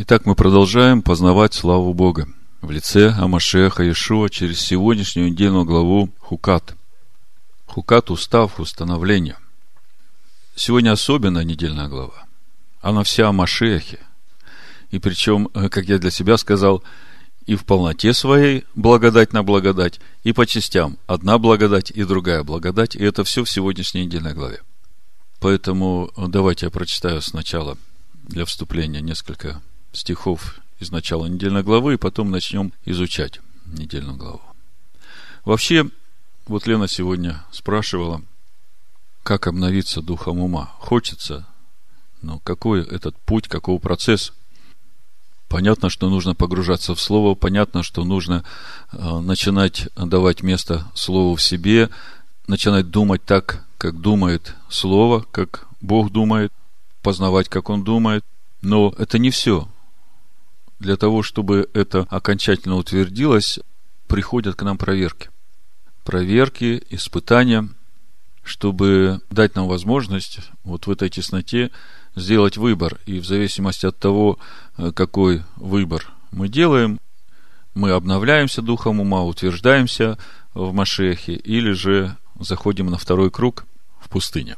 Итак, мы продолжаем познавать славу Бога в лице Амашеха Иешуа через сегодняшнюю недельную главу Хукат. Хукат – устав, установление. Сегодня особенная недельная глава. Она вся о Машехе. И причем, как я для себя сказал, и в полноте своей благодать на благодать, и по частям. Одна благодать и другая благодать. И это все в сегодняшней недельной главе. Поэтому давайте я прочитаю сначала для вступления несколько стихов из начала недельной главы, и потом начнем изучать недельную главу. Вообще, вот Лена сегодня спрашивала, как обновиться духом ума. Хочется, но какой этот путь, какой процесс? Понятно, что нужно погружаться в Слово, понятно, что нужно э, начинать давать место Слову в себе, начинать думать так, как думает Слово, как Бог думает, познавать, как Он думает. Но это не все для того, чтобы это окончательно утвердилось, приходят к нам проверки. Проверки, испытания, чтобы дать нам возможность вот в этой тесноте сделать выбор. И в зависимости от того, э, какой выбор мы делаем, мы обновляемся духом ума, утверждаемся в Машехе, или же заходим на второй круг в пустыне.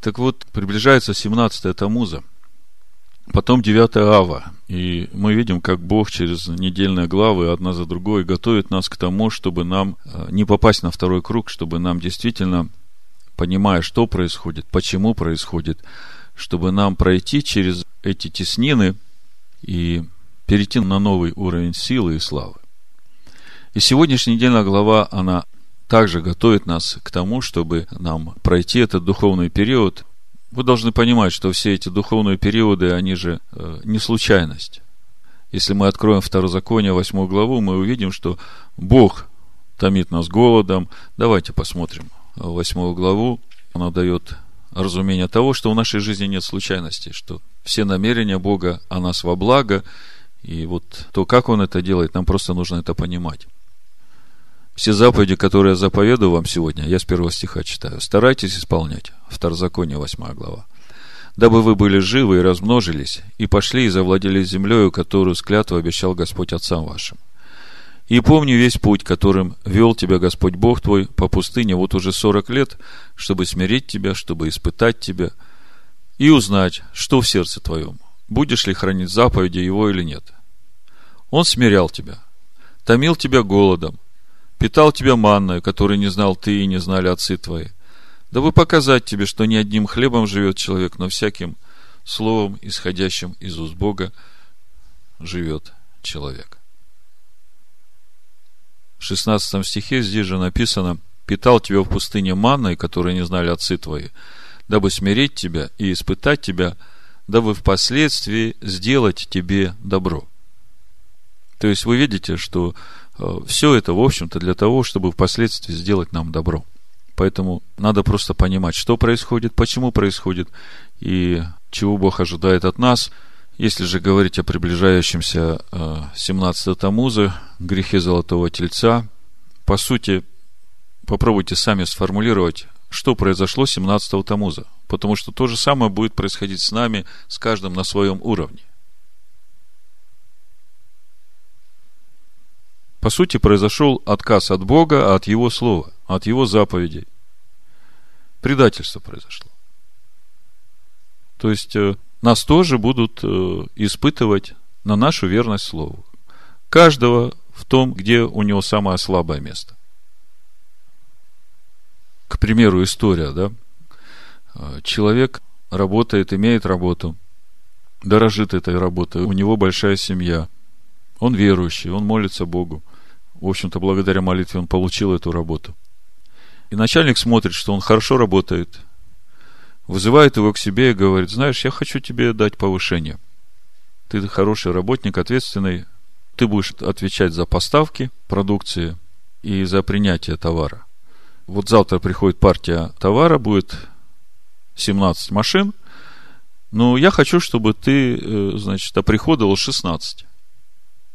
Так вот, приближается 17 Тамуза – Потом 9 ава. И мы видим, как Бог через недельные главы одна за другой готовит нас к тому, чтобы нам э, не попасть на второй круг, чтобы нам действительно, понимая, что происходит, почему происходит, чтобы нам пройти через эти теснины и перейти на новый уровень силы и славы. И сегодняшняя недельная глава, она также готовит нас к тому, чтобы нам пройти этот духовный период вы должны понимать, что все эти духовные периоды, они же э, не случайность. Если мы откроем Второзаконие, восьмую главу, мы увидим, что Бог томит нас голодом. Давайте посмотрим восьмую главу. Она дает разумение того, что в нашей жизни нет случайностей, что все намерения Бога о нас во благо, и вот то, как Он это делает, нам просто нужно это понимать. Все заповеди, которые я заповедую вам сегодня, я с первого стиха читаю. Старайтесь исполнять. Второзаконие, 8 глава. Дабы вы были живы и размножились, и пошли и завладели землею, которую склятву обещал Господь отцам вашим. И помни весь путь, которым вел тебя Господь Бог твой по пустыне вот уже сорок лет, чтобы смирить тебя, чтобы испытать тебя, и узнать, что в сердце твоем, будешь ли хранить заповеди его или нет. Он смирял тебя, томил тебя голодом, питал тебя манной, которой не знал ты и не знали отцы твои, дабы показать тебе, что не одним хлебом живет человек, но всяким словом, исходящим из уст Бога, живет человек. В 16 стихе здесь же написано, «Питал тебя в пустыне манной, которой не знали отцы твои, дабы смирить тебя и испытать тебя, дабы впоследствии сделать тебе добро». То есть вы видите, что все это, в общем-то, для того, чтобы впоследствии сделать нам добро. Поэтому надо просто понимать, что происходит, почему происходит и чего Бог ожидает от нас. Если же говорить о приближающемся 17 э, Тамуза, грехе Золотого Тельца, по сути, попробуйте сами сформулировать, что произошло 17 Тамуза. Потому что то же самое будет происходить с нами, с каждым на своем уровне. По сути, произошел отказ от Бога, от Его Слова, от Его заповедей. Предательство произошло. То есть, э, нас тоже будут э, испытывать на нашу верность Слову. Каждого в том, где у него самое слабое место. К примеру, история, да? Э, человек работает, имеет работу, дорожит этой работой, у него большая семья, он верующий, он молится Богу – в общем-то, благодаря молитве он получил эту работу. И начальник смотрит, что он хорошо работает, вызывает его к себе и говорит, знаешь, я хочу тебе дать повышение. Ты хороший работник, ответственный, ты будешь отвечать за поставки продукции и за принятие товара. Вот завтра приходит партия товара, будет 17 машин, но я хочу, чтобы ты, э, значит, оприходовал 16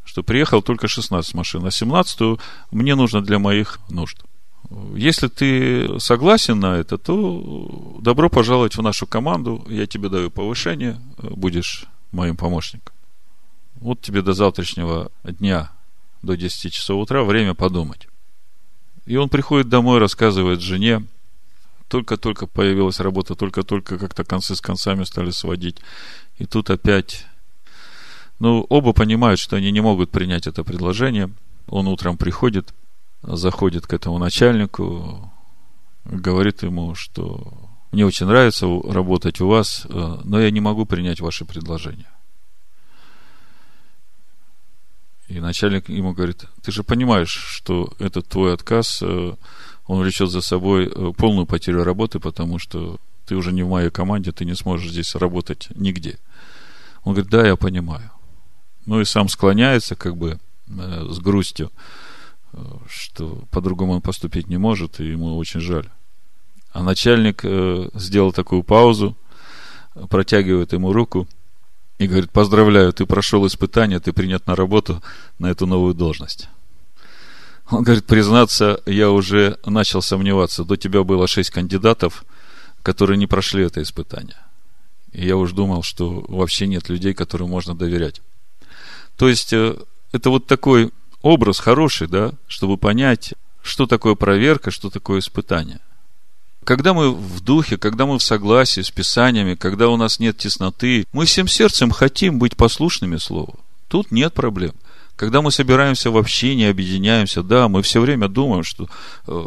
что приехал только 16 машин, а 17 мне нужно для моих нужд. Если ты согласен на это, то добро пожаловать в нашу команду, я тебе даю повышение, будешь моим помощником. Вот тебе до завтрашнего дня, до 10 часов утра, время подумать. И он приходит домой, рассказывает жене, только-только появилась работа, только-только как-то концы с концами стали сводить. И тут опять... Ну, оба понимают, что они не могут принять это предложение. Он утром приходит, заходит к этому начальнику, говорит ему, что мне очень нравится работать у вас, э, но я не могу принять ваше предложение. И начальник ему говорит, ты же понимаешь, что этот твой отказ, э, он влечет за собой э, полную потерю работы, потому что ты уже не в моей команде, ты не сможешь здесь работать нигде. Он говорит, да, я понимаю. Ну и сам склоняется как бы с грустью, что по-другому он поступить не может, и ему очень жаль. А начальник э, сделал такую паузу, протягивает ему руку и говорит, поздравляю, ты прошел испытание, ты принят на работу на эту новую должность. Он говорит, признаться, я уже начал сомневаться. До тебя было шесть кандидатов, которые не прошли это испытание. И я уж думал, что вообще нет людей, которым можно доверять. То есть, э, это вот такой образ хороший, да, чтобы понять, что такое проверка, что такое испытание. Когда мы в духе, когда мы в согласии с Писаниями, когда у нас нет тесноты, мы всем сердцем хотим быть послушными Слову. Тут нет проблем. Когда мы собираемся в общине, объединяемся, да, мы все время думаем, что э,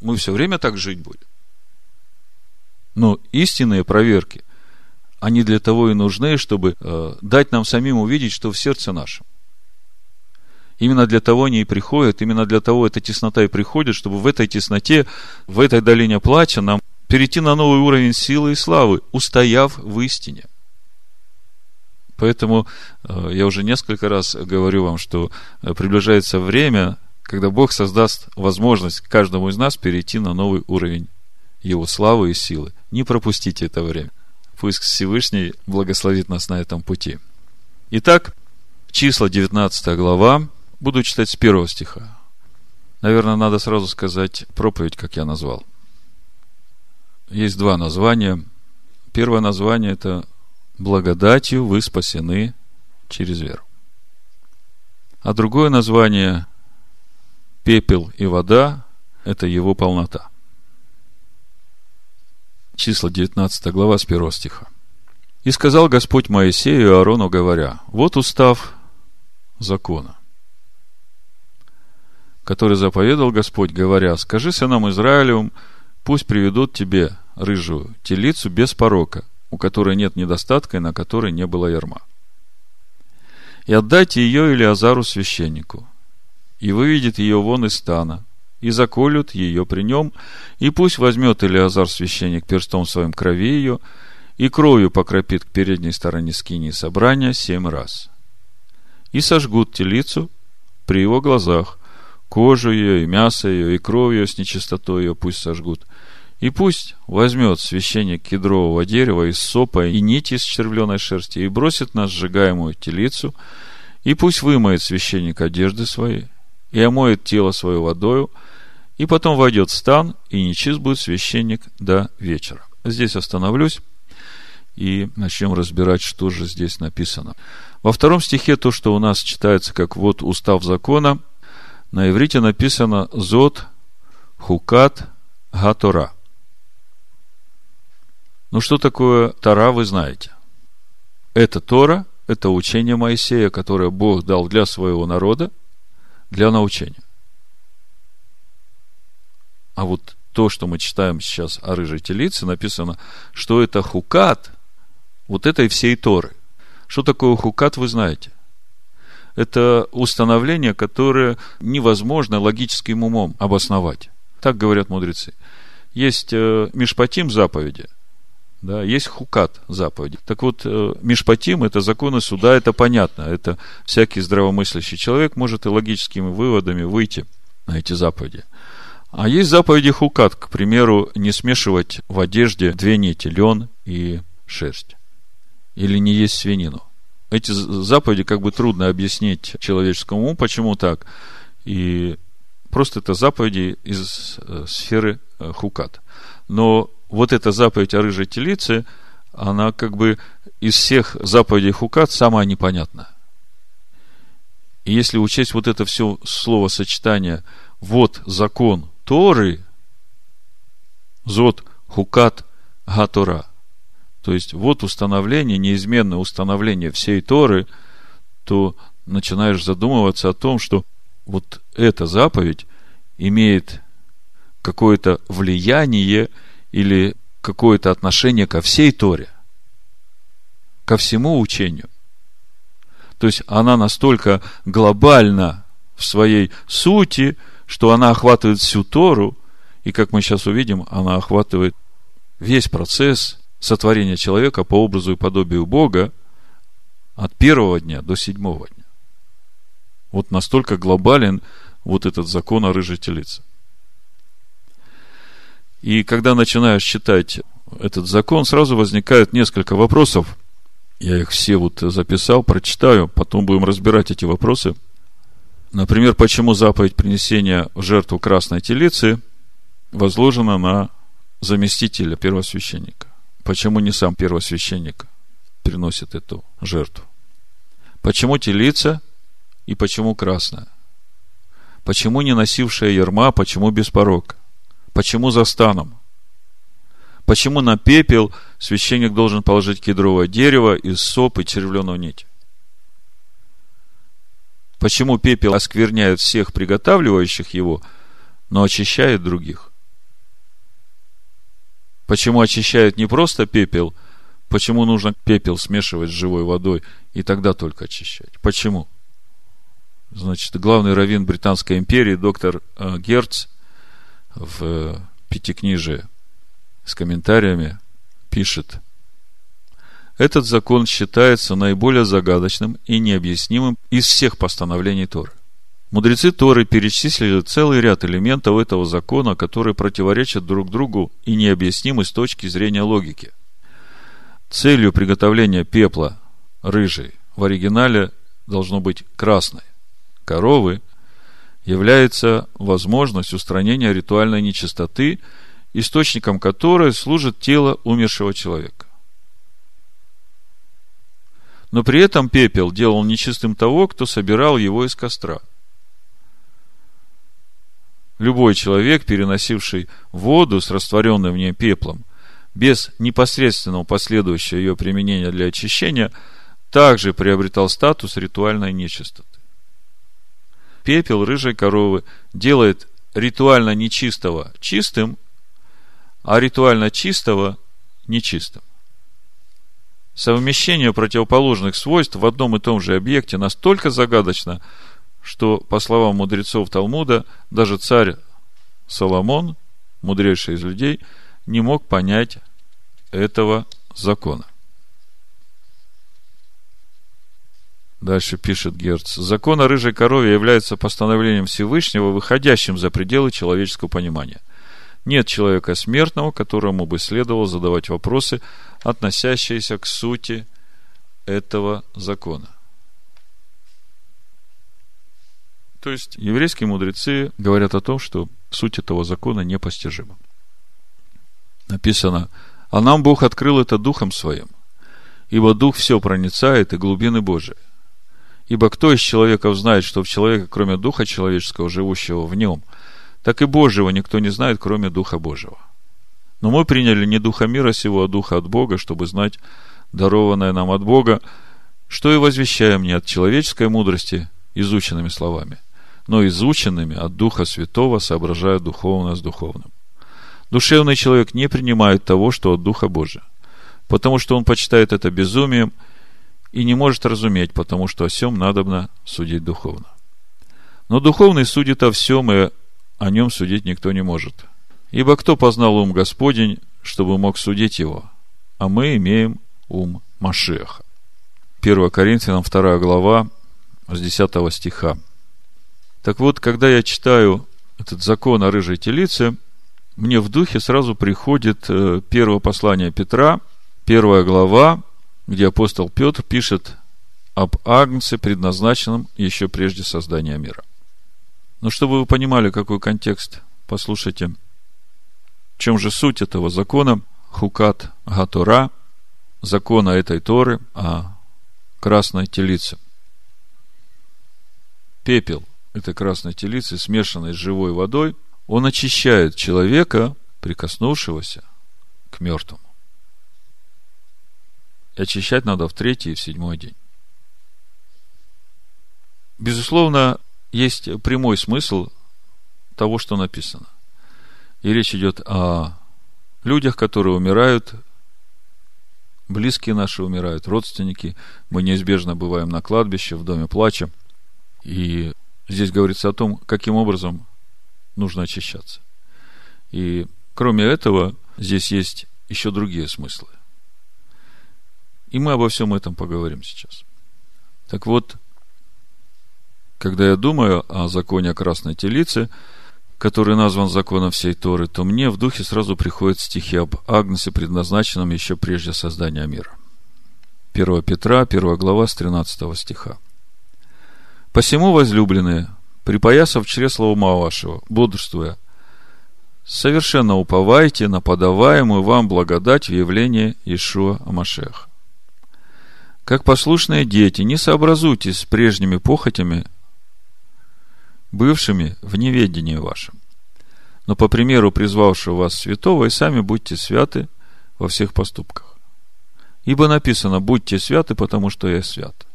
мы все время так жить будем. Но истинные проверки, они для того и нужны, чтобы э, дать нам самим увидеть, что в сердце нашем. Именно для того они и приходят, именно для того эта теснота и приходит, чтобы в этой тесноте, в этой долине плача нам перейти на новый уровень силы и славы, устояв в истине. Поэтому э, я уже несколько раз говорю вам, что э, приближается время, когда Бог создаст возможность каждому из нас перейти на новый уровень Его славы и силы. Не пропустите это время. Пусть Всевышний благословит нас на этом пути. Итак, числа 19 глава, Буду читать с первого стиха. Наверное, надо сразу сказать проповедь, как я назвал. Есть два названия. Первое название – это «Благодатью вы спасены через веру». А другое название – «Пепел и вода» – это его полнота. Числа 19 глава с 1 стиха. «И сказал Господь Моисею и Аарону, говоря, вот устав закона, который заповедал Господь, говоря, «Скажи сынам Израилевым, пусть приведут тебе рыжую телицу без порока, у которой нет недостатка и на которой не было ярма. И отдайте ее Илиазару священнику, и выведет ее вон из стана, и заколют ее при нем, и пусть возьмет Илиазар священник перстом своим крови ее, и кровью покропит к передней стороне скинии собрания семь раз. И сожгут телицу при его глазах, кожу ее, и мясо ее, и кровь ее с нечистотой ее пусть сожгут. И пусть возьмет священник кедрового дерева из сопа и нити из червленой шерсти и бросит на сжигаемую телицу, и пусть вымоет священник одежды свои, и омоет тело свое водою, и потом войдет стан, и нечист будет священник до вечера. Здесь остановлюсь и начнем разбирать, что же здесь написано. Во втором стихе то, что у нас читается как вот устав закона – на иврите написано «Зод хукат гатора». Ну, что такое Тора, вы знаете. Это Тора, это учение Моисея, которое Бог дал для своего народа, для научения. А вот то, что мы читаем сейчас о рыжей телице, написано, что это хукат вот этой всей Торы. Что такое хукат, вы знаете это установление, которое невозможно логическим умом обосновать. Так говорят мудрецы. Есть э, Мишпатим заповеди, да, есть хукат заповеди. Так вот, э, Мишпатим – это законы суда, это понятно. Это всякий здравомыслящий человек может и логическими выводами выйти на эти заповеди. А есть заповеди хукат, к примеру, не смешивать в одежде две нити, лен и шерсть. Или не есть свинину эти заповеди как бы трудно объяснить человеческому уму, почему так. И просто это заповеди из э, сферы э, хукат. Но вот эта заповедь о рыжей телице, она как бы из всех заповедей Хукат самая непонятная. И если учесть вот это все словосочетание «вот закон Торы», «зот Хукат Гатора», то есть вот установление, неизменное установление всей Торы, то начинаешь задумываться о том, что вот эта заповедь имеет какое-то влияние или какое-то отношение ко всей Торе, ко всему учению. То есть она настолько глобальна в своей сути, что она охватывает всю Тору, и, как мы сейчас увидим, она охватывает весь процесс сотворения человека по образу и подобию Бога от первого дня до седьмого дня. Вот настолько глобален вот этот закон о рыжей телице. И когда начинаешь читать этот закон, сразу возникает несколько вопросов. Я их все вот записал, прочитаю, потом будем разбирать эти вопросы. Например, почему заповедь принесения в жертву красной телицы возложена на заместителя первосвященника? Почему не сам первосвященник приносит эту жертву? Почему телица и почему красная? Почему не носившая ерма, почему без порога? Почему за станом? Почему на пепел священник должен положить кедровое дерево из соп и червленую нить? Почему пепел оскверняет всех приготавливающих его, но очищает других? Почему очищает не просто пепел, почему нужно пепел смешивать с живой водой и тогда только очищать? Почему? Значит, главный раввин Британской империи, доктор э, Герц, в Пятикнижии с комментариями пишет, этот закон считается наиболее загадочным и необъяснимым из всех постановлений Торы. Мудрецы Торы перечислили целый ряд элементов этого закона, которые противоречат друг другу и необъяснимы с точки зрения логики. Целью приготовления пепла рыжей в оригинале должно быть красной, коровы является возможность устранения ритуальной нечистоты, источником которой служит тело умершего человека. Но при этом пепел делал нечистым того, кто собирал его из костра – любой человек, переносивший воду с растворенным в ней пеплом, без непосредственного последующего ее применения для очищения, также приобретал статус ритуальной нечистоты. Пепел рыжей коровы делает ритуально нечистого чистым, а ритуально чистого нечистым. Совмещение противоположных свойств в одном и том же объекте настолько загадочно, что, по словам мудрецов Талмуда, даже царь Соломон, мудрейший из людей, не мог понять этого закона. Дальше пишет Герц. Закон о рыжей корове является постановлением Всевышнего, выходящим за пределы человеческого понимания. Нет человека смертного, которому бы следовало задавать вопросы, относящиеся к сути этого закона. То есть, еврейские мудрецы говорят о том, что суть этого закона непостижима. Написано, а нам Бог открыл это Духом Своим, ибо Дух все проницает и глубины Божии. Ибо кто из человеков знает, что в человеке, кроме Духа человеческого, живущего в нем, так и Божьего никто не знает, кроме Духа Божьего. Но мы приняли не Духа мира сего, а Духа от Бога, чтобы знать дарованное нам от Бога, что и возвещаем не от человеческой мудрости изученными словами – но изученными от Духа Святого, соображая духовно с духовным. Душевный человек не принимает того, что от Духа Божия, потому что он почитает это безумием и не может разуметь, потому что о всем надобно судить духовно. Но духовный судит о всем, и о нем судить никто не может. Ибо кто познал ум Господень, чтобы мог судить его? А мы имеем ум Машеха. 1 Коринфянам 2 глава с 10 стиха. Так вот, когда я читаю этот закон о рыжей телице, мне в духе сразу приходит э, первое послание Петра, первая глава, где апостол Петр пишет об Агнце, предназначенном еще прежде создания мира. Но чтобы вы понимали, какой контекст, послушайте, чем же суть этого закона, хукат гатора, закона этой Торы о красной телице. Пепел этой красной телицы, смешанной с живой водой, он очищает человека, прикоснувшегося к мертвому. И очищать надо в третий и в седьмой день. Безусловно, есть прямой смысл того, что написано. И речь идет о людях, которые умирают, близкие наши умирают, родственники. Мы неизбежно бываем на кладбище, в доме плача. И здесь говорится о том, каким образом нужно очищаться. И кроме этого, здесь есть еще другие смыслы. И мы обо всем этом поговорим сейчас. Так вот, когда я думаю о законе о красной телице, который назван законом всей Торы, то мне в духе сразу приходят стихи об Агнесе, предназначенном еще прежде создания мира. 1 Петра, 1 глава, с 13 стиха. «Посему, возлюбленные, припоясав чресло ума вашего, бодрствуя, совершенно уповайте на подаваемую вам благодать в явлении Ишуа Амашеха. Как послушные дети, не сообразуйтесь с прежними похотями, бывшими в неведении вашем. Но по примеру призвавшего вас святого, и сами будьте святы во всех поступках. Ибо написано, будьте святы, потому что я свят.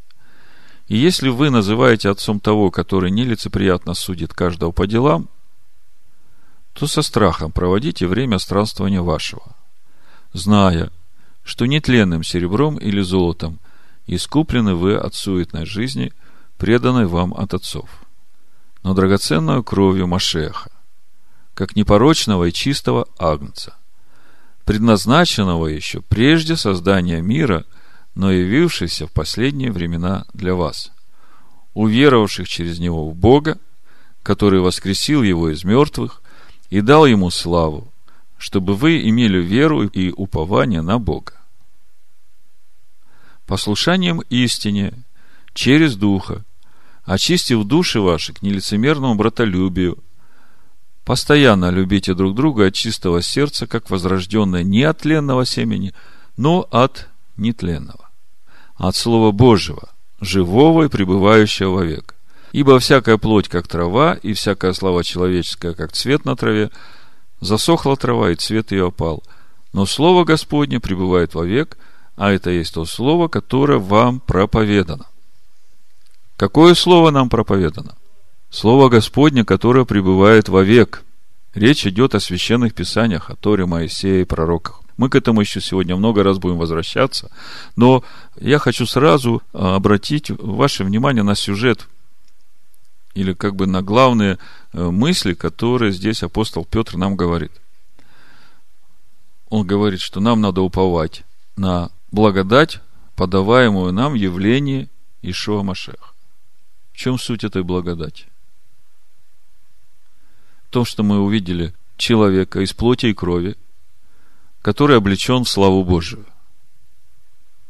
И если вы называете отцом того, который нелицеприятно судит каждого по делам, то со страхом проводите время странствования вашего, зная, что нетленным серебром или золотом искуплены вы от суетной жизни, преданной вам от отцов – но драгоценную кровью Машеха, как непорочного и чистого агнца, предназначенного еще прежде создания мира, но явившийся в последние времена для вас, уверовавших через него в Бога, который воскресил его из мертвых и дал ему славу, чтобы вы имели веру и упование на Бога. Послушанием истине через Духа очистив души ваши к нелицемерному братолюбию. Постоянно любите друг друга от чистого сердца, как возрожденное не от тленного семени, но от нетленного, от Слова Божьего, живого и пребывающего вовек. Ибо всякая плоть, как трава, и всякая слава человеческая, как цвет на траве, засохла трава, и цвет ее опал. Но Слово Господне пребывает вовек, а это есть то Слово, которое вам проповедано. Какое слово нам проповедано? Слово Господне, которое пребывает вовек. Речь идет о священных писаниях, о Торе, Моисея и пророках. Мы к этому еще сегодня много раз будем возвращаться, но я хочу сразу а, обратить ваше внимание на сюжет или как бы на главные э, мысли, которые здесь апостол Петр нам говорит. Он говорит, что нам надо уповать на благодать, подаваемую нам в явлении Ишуа Машеха. В чем суть этой благодати? В том, что мы увидели человека из плоти и крови, который облечен в славу Божию,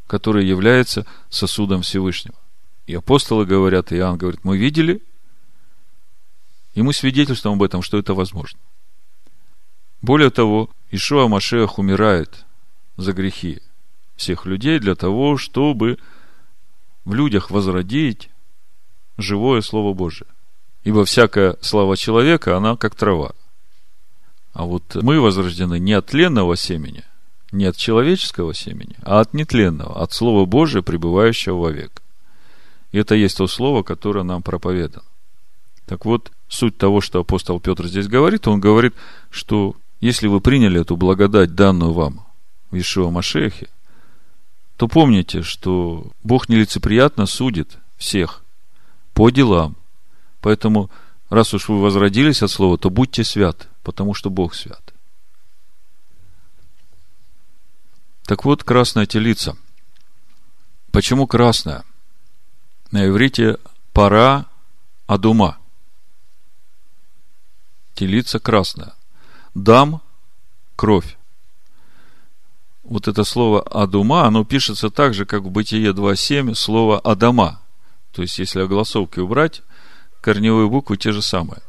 который является сосудом Всевышнего. И апостолы говорят, и Иоанн говорит, мы видели, и мы свидетельствуем об этом, что это возможно. Более того, Ишуа Машех умирает за грехи всех людей для того, чтобы в людях возродить живое Слово Божие. Ибо всякая слава человека, она как трава. А вот мы возрождены не от тленного семени, не от человеческого семени, а от нетленного, от Слова Божия, пребывающего вовек. И это есть то слово, которое нам проповедано. Так вот, суть того, что апостол Петр здесь говорит, он говорит, что если вы приняли эту благодать, данную вам в Ишуа Машехе, то помните, что Бог нелицеприятно судит всех, по делам. Поэтому, раз уж вы возродились от слова, то будьте святы, потому что Бог свят. Так вот, красная телица. Почему красная? На иврите пора адума. Телица красная. Дам – кровь. Вот это слово адума, оно пишется так же, как в Бытие 2.7 слово адама – то есть, если огласовки убрать, корневые буквы те же самые.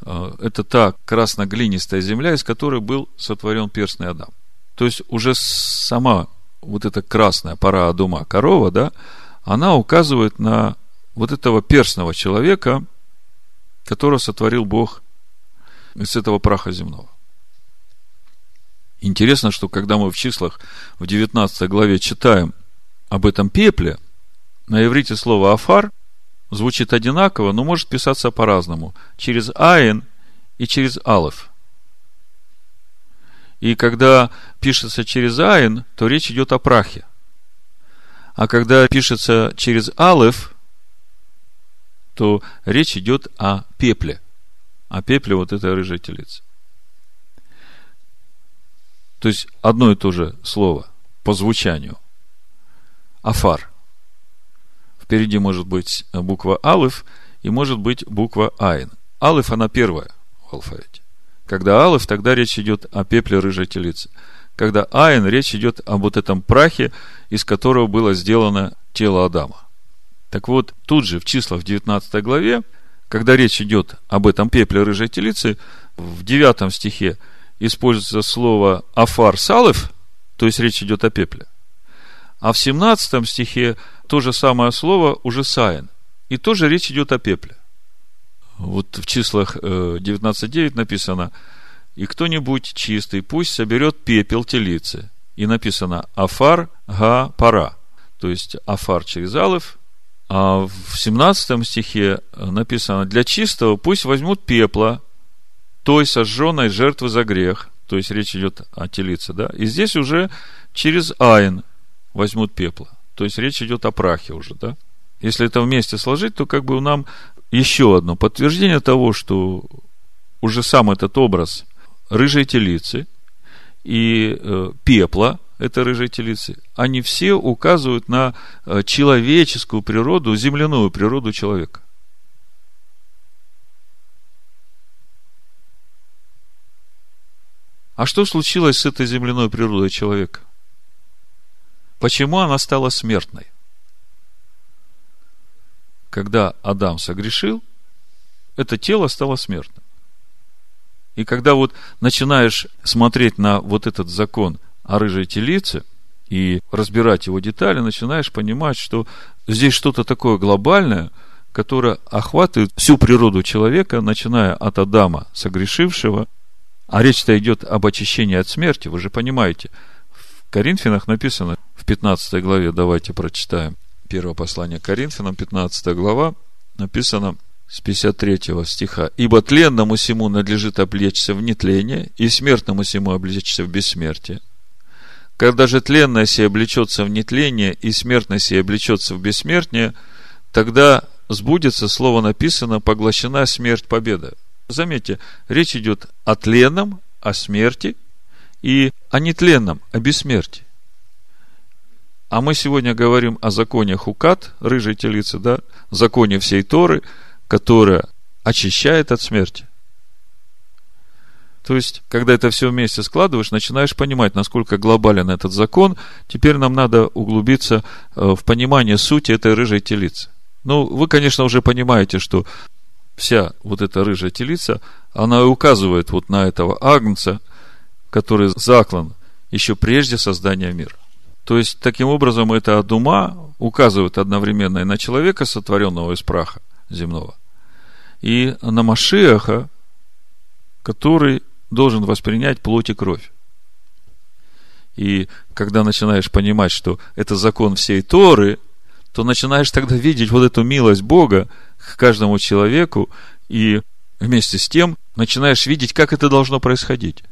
А, это та красно-глинистая земля, из которой был сотворен перстный Адам. То есть, уже сама вот эта красная пора Адума, корова, да, она указывает на вот этого перстного человека, которого сотворил Бог из этого праха земного. Интересно, что когда мы в числах в 19 главе читаем об этом пепле, на иврите слово «афар» звучит одинаково, но может писаться по-разному. Через «айн» и через «алеф». И когда пишется через «айн», то речь идет о прахе. А когда пишется через «алеф», то речь идет о пепле. О пепле вот этой рыжей телицы. То есть одно и то же слово по звучанию. Афар. Впереди может быть буква Алиф и может быть буква Айн. Алиф, она первая в алфавите. Когда Алиф, тогда речь идет о пепле рыжей телицы. Когда Айн, речь идет об вот этом прахе, из которого было сделано тело Адама. Так вот, тут же в числах в 19 главе, когда речь идет об этом пепле рыжей телицы, в 9 стихе используется слово афар салев, то есть речь идет о пепле. А в 17 стихе то же самое слово уже саин. И тоже речь идет о пепле. Вот в числах 19.9 э, написано, и кто-нибудь чистый пусть соберет пепел телицы. И написано Афар Га Пара. То есть Афар через Алев. А в 17 стихе написано, для чистого пусть возьмут пепла той сожженной жертвы за грех, то есть речь идет о телице, да, и здесь уже через айн возьмут пепла, то есть речь идет о прахе уже, да. Если это вместе сложить, то как бы нам еще одно подтверждение того, что уже сам этот образ рыжей телицы и э, пепла этой рыжей телицы, они все указывают на э, человеческую природу, земляную природу человека. А что случилось с этой земляной природой человека? Почему она стала смертной? Когда Адам согрешил, это тело стало смертным. И когда вот начинаешь смотреть на вот этот закон о рыжей телице и разбирать его детали, начинаешь понимать, что здесь что-то такое глобальное, которое охватывает всю природу человека, начиная от Адама, согрешившего, а речь-то идет об очищении от смерти, вы же понимаете. Коринфянах написано, в 15 главе, давайте прочитаем. Первое послание Коринфянам, 15 глава, написано с 53 стиха. «Ибо тленному сему надлежит облечься в нетление, и смертному сему облечься в бессмертие. Когда же тленное сие облечется в нетление, и смертное сие облечется в бессмертие, тогда сбудется слово написано «поглощена смерть победа». Заметьте, речь идет о тленном, о смерти и о нетленном, о бессмертии. А мы сегодня говорим о законе Хукат, рыжей телицы, да, законе всей Торы, которая очищает от смерти. То есть, когда это все вместе складываешь, начинаешь понимать, насколько глобален этот закон. Теперь нам надо углубиться э, в понимание сути этой рыжей телицы. Ну, вы, конечно, уже понимаете, что вся вот эта рыжая телица, она указывает вот на этого агнца, который заклан еще прежде создания мира. То есть, таким образом, это от ума указывает одновременно и на человека, сотворенного из праха земного, и на Машиаха, который должен воспринять плоть и кровь. И когда начинаешь понимать, что это закон всей Торы, то начинаешь тогда видеть вот эту милость Бога, к каждому человеку, и вместе с тем начинаешь видеть, как это должно происходить.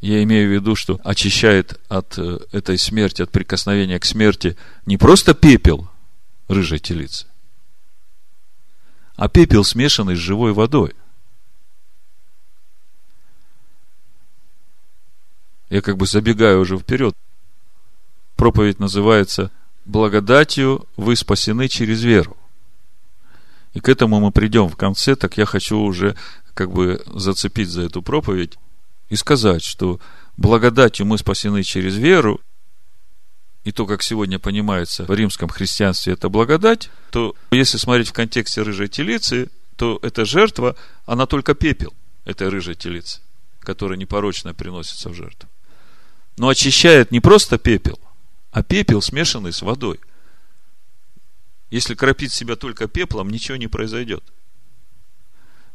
Я имею в виду, что очищает от э, этой смерти, от прикосновения к смерти не просто пепел рыжей телицы, а пепел, смешанный с живой водой. Я как бы забегаю уже вперед. Проповедь называется «Благодатью вы спасены через веру». И к этому мы придем в конце, так я хочу уже как бы зацепить за эту проповедь и сказать, что благодатью мы спасены через веру, и то, как сегодня понимается в римском христианстве, это благодать, то если смотреть в контексте рыжей телицы, то эта жертва, она только пепел этой рыжей телицы, которая непорочно приносится в жертву. Но очищает не просто пепел, а пепел, смешанный с водой. Если кропить себя только пеплом, ничего не произойдет.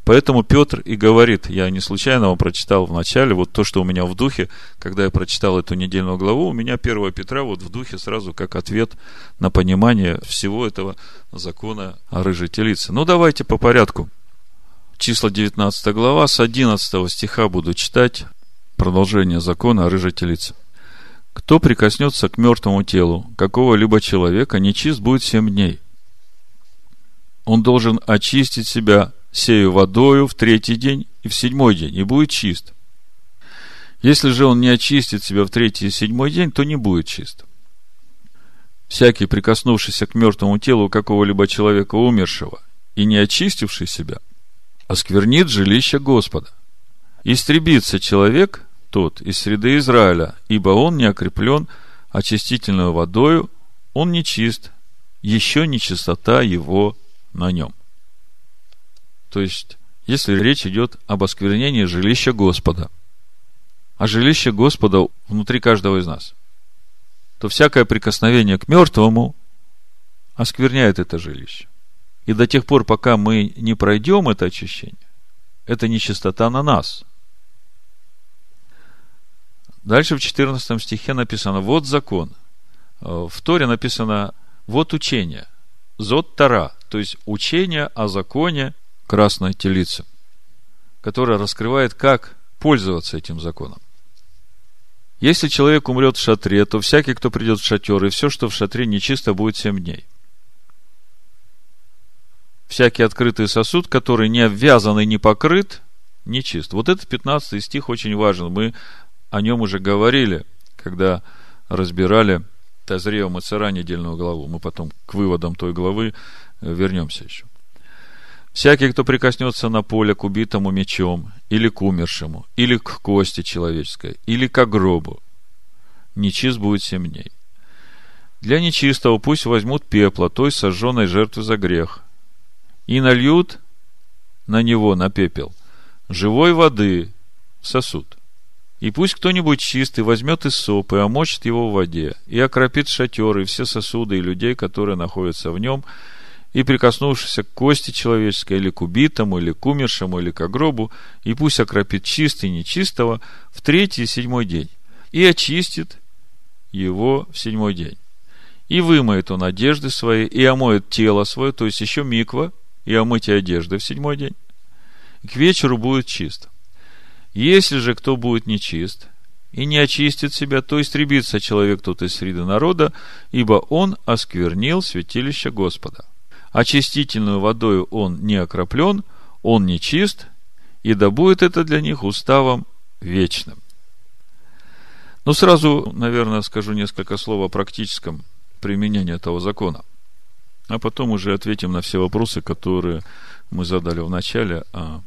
Поэтому Петр и говорит, я не случайно вам прочитал в начале, вот то, что у меня в духе, когда я прочитал эту недельную главу, у меня 1 Петра вот в духе сразу как ответ на понимание всего этого закона о рыжей телице. Ну, давайте по порядку. Числа 19 глава, с 11 стиха буду читать продолжение закона о рыжей телице. Кто прикоснется к мертвому телу какого-либо человека, нечист будет семь дней. Он должен очистить себя сею водою в третий день и в седьмой день, и будет чист. Если же он не очистит себя в третий и седьмой день, то не будет чист. Всякий, прикоснувшийся к мертвому телу какого-либо человека умершего и не очистивший себя, осквернит жилище Господа. Истребится человек тот из среды Израиля, ибо он не окреплен очистительной водою, он не чист, еще нечистота его на нем. То есть, если речь идет об осквернении жилища Господа, а жилище Господа внутри каждого из нас, то всякое прикосновение к мертвому оскверняет это жилище. И до тех пор, пока мы не пройдем это очищение, это нечистота на нас. Дальше в 14 стихе написано, вот закон. В Торе написано, вот учение. Зод Тара, то есть учение о законе красной телицы, которая раскрывает, как пользоваться этим законом. Если человек умрет в шатре, то всякий, кто придет в шатер, и все, что в шатре нечисто, будет семь дней. Всякий открытый сосуд, который не обвязан и не покрыт, нечист. Вот этот 15 стих очень важен. Мы о нем уже говорили, когда разбирали Тазрео Мацера недельную главу. Мы потом к выводам той главы вернемся еще. Всякий, кто прикоснется на поле к убитому мечом, или к умершему, или к кости человеческой, или к гробу, нечист будет семь дней. Для нечистого пусть возьмут пепла, той сожженной жертвы за грех, и нальют на него, на пепел, живой воды в сосуд. И пусть кто-нибудь чистый возьмет из сопы, омочит его в воде, и окропит шатер, и все сосуды, и людей, которые находятся в нем, и прикоснувшись к кости человеческой, или к убитому, или к умершему, или к гробу, и пусть окропит чистый нечистого в третий и седьмой день, и очистит его в седьмой день. И вымоет он одежды свои, и омоет тело свое, то есть еще миква, и омытие одежды в седьмой день. К вечеру будет чисто. Если же кто будет нечист, и не очистит себя, то истребится человек тот из среды народа, ибо он осквернил святилище Господа очистительную водою он не окроплен, он не чист, и да будет это для них уставом вечным. Но сразу, наверное, скажу несколько слов о практическом применении этого закона. А потом уже ответим на все вопросы, которые мы задали в начале о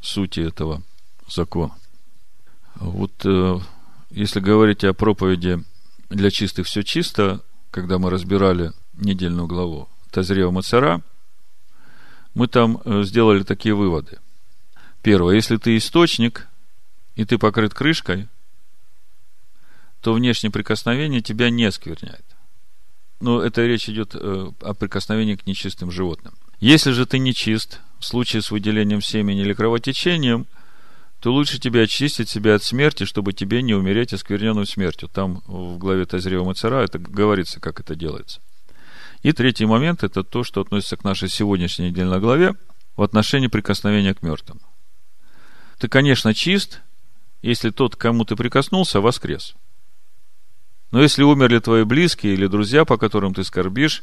сути этого закона. Вот э, если говорить о проповеди для чистых все чисто, когда мы разбирали недельную главу, Тазрева Мацара, мы там э, сделали такие выводы. Первое, если ты источник, и ты покрыт крышкой, то внешнее прикосновение тебя не оскверняет. Но это речь идет э, о прикосновении к нечистым животным. Если же ты нечист, в случае с выделением семени или кровотечением, то лучше тебе очистить себя от смерти, чтобы тебе не умереть оскверненным смертью. Там в главе Тазрева Мацара это говорится, как это делается. И третий момент – это то, что относится к нашей сегодняшней недельной главе в отношении прикосновения к мертвым. Ты, конечно, чист, если тот, к кому ты прикоснулся, воскрес. Но если умерли твои близкие или друзья, по которым ты скорбишь,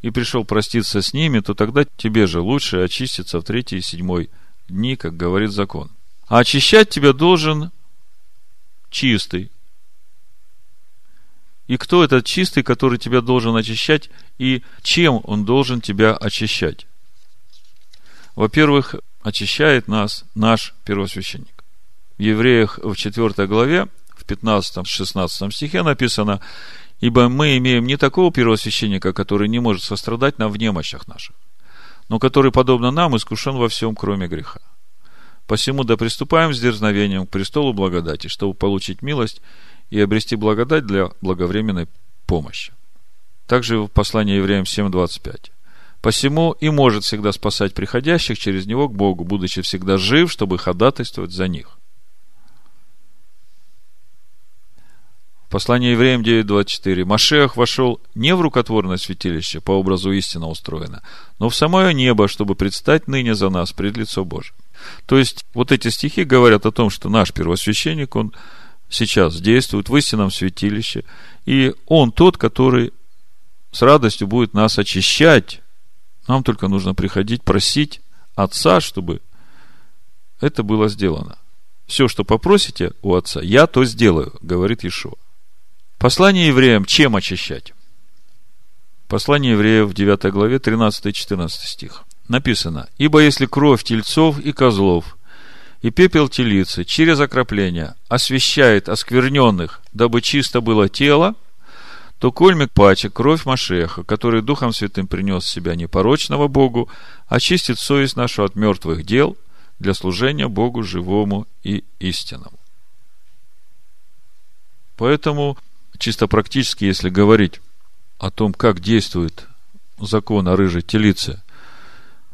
и пришел проститься с ними, то тогда тебе же лучше очиститься в третий и седьмой дни, как говорит закон. А очищать тебя должен чистый, и кто этот чистый, который тебя должен очищать, и чем он должен тебя очищать? Во-первых, очищает нас наш первосвященник. В Евреях в 4 главе, в 15-16 стихе написано, «Ибо мы имеем не такого первосвященника, который не может сострадать нам в немощах наших, но который, подобно нам, искушен во всем, кроме греха. Посему да приступаем с дерзновением к престолу благодати, чтобы получить милость и обрести благодать для благовременной помощи. Также в послании евреям 7.25. Посему и может всегда спасать приходящих через него к Богу, будучи всегда жив, чтобы ходатайствовать за них. Послание евреям 9.24. Машех вошел не в рукотворное святилище, по образу истинно устроено, но в самое небо, чтобы предстать ныне за нас пред лицо Божие. То есть, вот эти стихи говорят о том, что наш первосвященник, он сейчас действует в истинном святилище, и он тот, который с радостью будет нас очищать. Нам только нужно приходить, просить Отца, чтобы это было сделано. Все, что попросите у Отца, я то сделаю, говорит Ишуа. Послание евреям чем очищать? Послание евреев в 9 главе 13-14 стих. Написано, «Ибо если кровь тельцов и козлов и пепел телицы через окропление освещает оскверненных, дабы чисто было тело, то кольмик пачек кровь Машеха, который Духом Святым принес себя непорочного Богу, очистит совесть нашу от мертвых дел для служения Богу живому и истинному. Поэтому чисто практически, если говорить о том, как действует закон о рыжей телице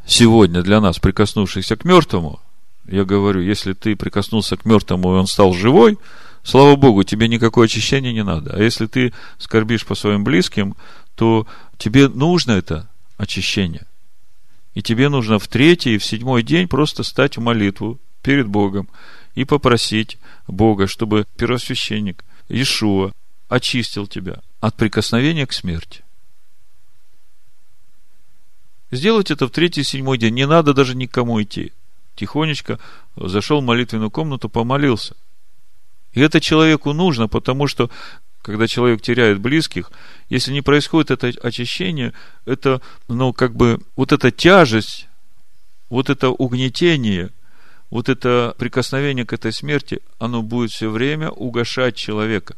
сегодня для нас, прикоснувшихся к мертвому, я говорю, если ты прикоснулся к мертвому, и он стал живой, слава Богу, тебе никакое очищение не надо. А если ты скорбишь по своим близким, то тебе нужно это очищение. И тебе нужно в третий и в седьмой день просто стать в молитву перед Богом и попросить Бога, чтобы первосвященник Ишуа очистил тебя от прикосновения к смерти. Сделать это в третий и седьмой день. Не надо даже никому идти. Тихонечко зашел в молитвенную комнату, помолился. И это человеку нужно, потому что, когда человек теряет близких, если не происходит это очищение, это, ну, как бы, вот эта тяжесть, вот это угнетение, вот это прикосновение к этой смерти, оно будет все время угошать человека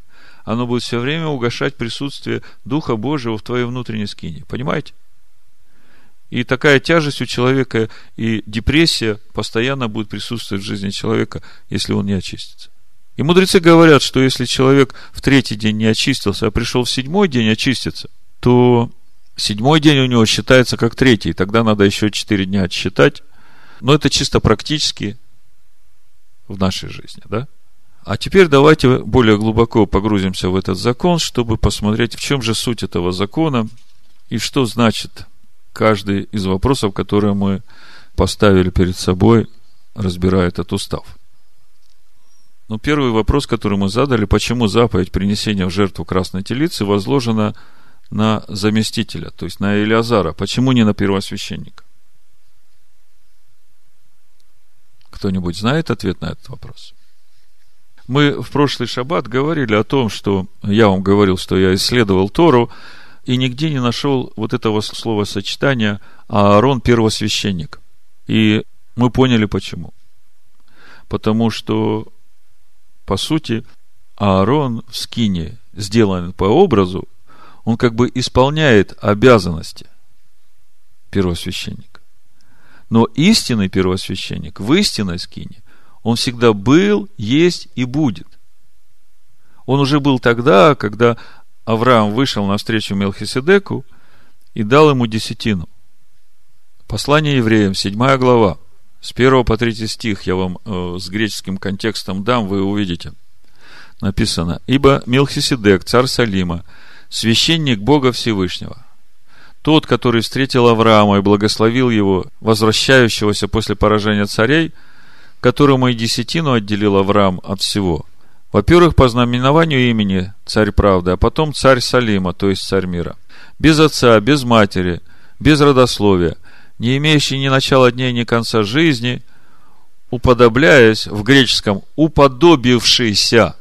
оно будет все время угошать присутствие Духа Божьего в твоей внутренней скине. Понимаете? И такая тяжесть у человека и депрессия постоянно будет присутствовать в жизни человека, если он не очистится. И мудрецы говорят, что если человек в третий день не очистился, а пришел в седьмой день очиститься, то седьмой день у него считается как третий, тогда надо еще четыре дня отсчитать. Но это чисто практически в нашей жизни, да? А теперь давайте более глубоко погрузимся в этот закон, чтобы посмотреть, в чем же суть этого закона и что значит каждый из вопросов, которые мы поставили перед собой, разбирая этот устав. Ну, первый вопрос, который мы задали, почему заповедь принесения в жертву красной телицы возложена на заместителя, то есть на Илиазара, почему не на первосвященника? Кто-нибудь знает ответ на этот вопрос? Мы в прошлый шаббат говорили о том, что я вам говорил, что я исследовал Тору, и нигде не нашел вот этого словосочетания Аарон первосвященник. И мы поняли почему. Потому что, по сути, Аарон в скине, сделан по образу, он как бы исполняет обязанности первосвященника. Но истинный первосвященник в истинной скине он всегда был, есть и будет. Он уже был тогда, когда Авраам вышел навстречу Мелхиседеку и дал ему десятину. Послание евреям, 7 глава, с 1 по 3 стих, я вам э, с греческим контекстом дам, вы увидите. Написано, «Ибо Мелхиседек, царь Салима, священник Бога Всевышнего, тот, который встретил Авраама и благословил его, возвращающегося после поражения царей – которому и десятину отделил Авраам от всего. Во-первых, по знаменованию имени царь правды, а потом царь Салима, то есть царь мира. Без отца, без матери, без родословия, не имеющий ни начала дней, ни конца жизни, уподобляясь в греческом уподобившийся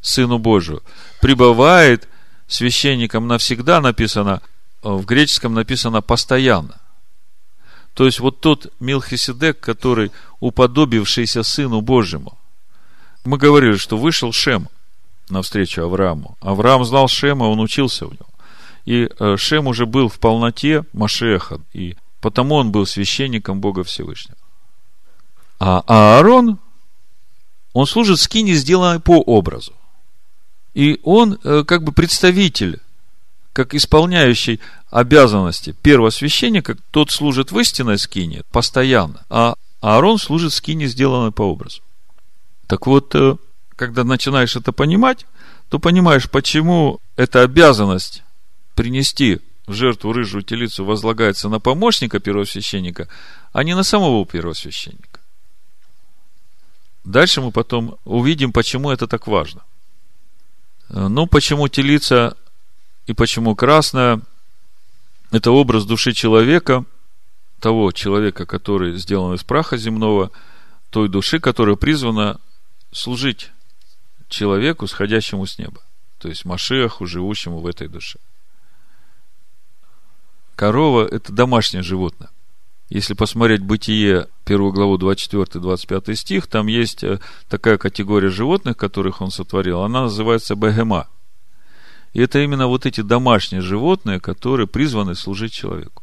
Сыну Божию, пребывает священником навсегда написано, в греческом написано постоянно. То есть вот тот Милхиседек, который уподобившийся Сыну Божьему. Мы говорили, что вышел Шем навстречу Аврааму. Авраам знал Шема, он учился у него. И э, Шем уже был в полноте Машеха, и потому он был священником Бога Всевышнего. А Аарон, он служит скине, сделанной по образу. И он э, как бы представитель, как исполняющий обязанности первосвященника, тот служит в истинной скине постоянно, а Аарон служит скине, сделанной по образу. Так вот, э, когда начинаешь это понимать, то понимаешь, почему эта обязанность принести в жертву рыжую телицу возлагается на помощника первосвященника, а не на самого первосвященника. Дальше мы потом увидим, почему это так важно. Э, ну, почему телица и почему красная – это образ души человека, того человека, который сделан из праха земного, той души, которая призвана служить человеку, сходящему с неба, то есть Машеху, живущему в этой душе. Корова – это домашнее животное. Если посмотреть Бытие, первую главу, 24-25 стих, там есть э, такая категория животных, которых он сотворил, она называется бегема. И это именно вот эти домашние животные, которые призваны служить человеку.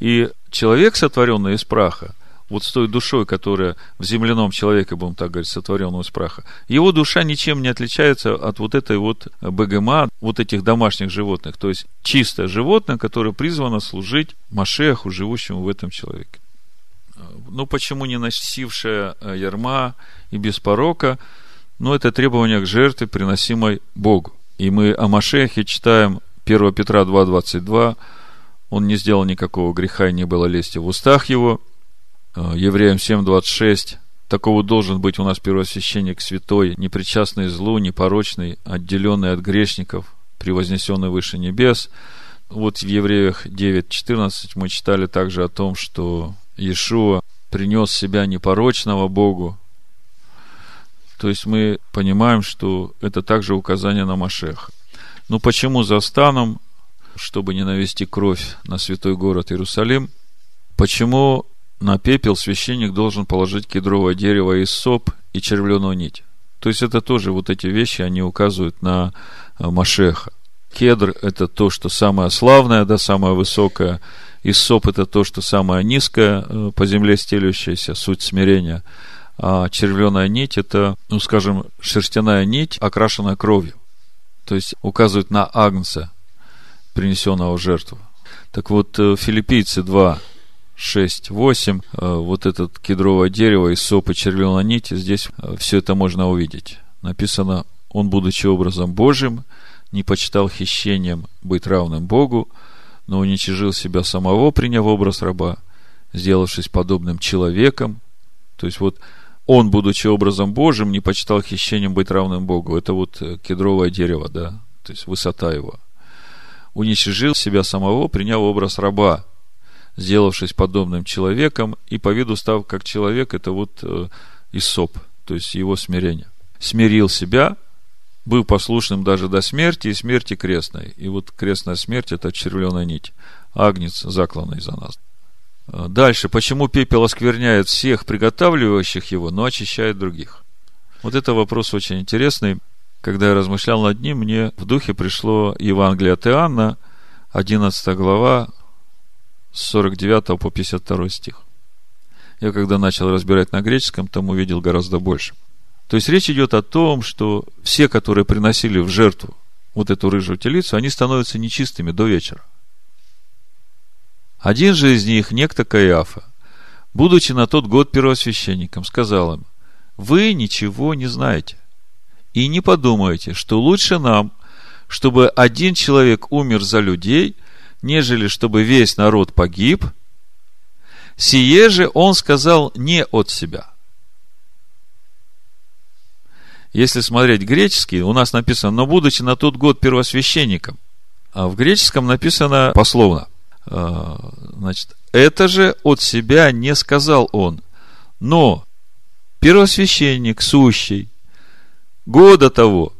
И человек, сотворенный из праха, вот с той душой, которая в земляном человеке, будем так говорить, сотворенного из праха, его душа ничем не отличается от вот этой вот БГМА, вот этих домашних животных. То есть чистое животное, которое призвано служить Машеху, живущему в этом человеке. Ну, почему не носившая э, ярма и без порока? Ну, это требование к жертве, приносимой Богу. И мы о Машехе читаем 1 Петра 2.22. Он не сделал никакого греха и не было лести в устах его. Э, Евреям 7.26. Такого должен быть у нас первосвященник святой, непричастный злу, непорочный, отделенный от грешников, превознесенный выше небес. Вот в Евреях 9.14 мы читали также о том, что Иешуа принес себя непорочного Богу. То есть мы понимаем, что это также указание на Машеха. Ну почему за станом, чтобы не навести кровь на святой город Иерусалим? Почему на пепел священник должен положить кедровое дерево из соп и червленую нить. То есть это тоже вот эти вещи, они указывают на э, Машеха. Кедр – это то, что самое славное, да, самое высокое. И соп – это то, что самое низкое, э, по земле стелющееся, суть смирения. А червленая нить – это, ну, скажем, шерстяная нить, окрашенная кровью. То есть указывает на агнца, принесенного в жертву. Так вот, э, филиппийцы 2, 6, 8, э, вот этот кедровое дерево из сопы червленой нити, здесь э, все это можно увидеть. Написано, он, будучи образом Божьим, не почитал хищением быть равным Богу, но уничижил себя самого, приняв образ раба, сделавшись подобным человеком. То есть вот он, будучи образом Божьим, не почитал хищением быть равным Богу. Это вот э, кедровое дерево, да, то есть высота его. Уничижил себя самого, приняв образ раба, сделавшись подобным человеком, и по виду став как человек, это вот э, Исоп, то есть его смирение. Смирил себя, был послушным даже до смерти и смерти крестной. И вот крестная смерть – это червленая нить, агнец, закланный за нас. Э, дальше, почему пепел оскверняет всех приготавливающих его, но очищает других? Вот это вопрос очень интересный. Когда я размышлял над ним, мне в духе пришло Евангелие от Иоанна, 11 глава, с 49 по 52 стих. Я когда начал разбирать на греческом, там увидел гораздо больше. То есть речь идет о том, что все, которые приносили в жертву вот эту рыжую телицу, они становятся нечистыми до вечера. Один же из них, некто Каиафа, будучи на тот год первосвященником, сказал им, вы ничего не знаете и не подумаете, что лучше нам, чтобы один человек умер за людей – нежели чтобы весь народ погиб, сие же он сказал не от себя. Если смотреть греческий, у нас написано, но будучи на тот год первосвященником, а в греческом написано пословно. А, значит, это же от себя не сказал он, но первосвященник, сущий, года того,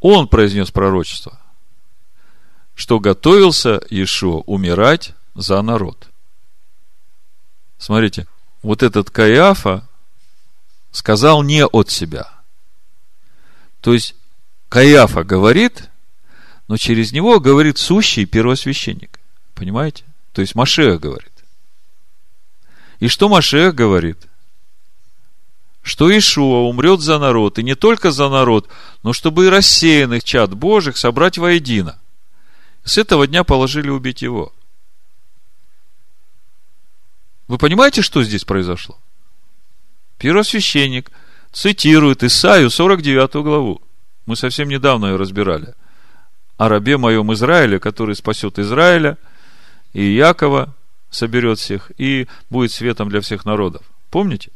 он произнес пророчество – что готовился Иешуа умирать за народ. Смотрите, вот этот Каиафа сказал не от себя. То есть, Каиафа говорит, но через него говорит сущий первосвященник. Понимаете? То есть, Машех говорит. И что Машех говорит? что Ишуа умрет за народ, и не только за народ, но чтобы и рассеянных чад Божьих собрать воедино. С этого дня положили убить его. Вы понимаете, что здесь произошло? Первосвященник цитирует Исаию 49 главу. Мы совсем недавно ее разбирали. О рабе моем Израиле, который спасет Израиля и Якова, соберет всех и будет светом для всех народов. Помните?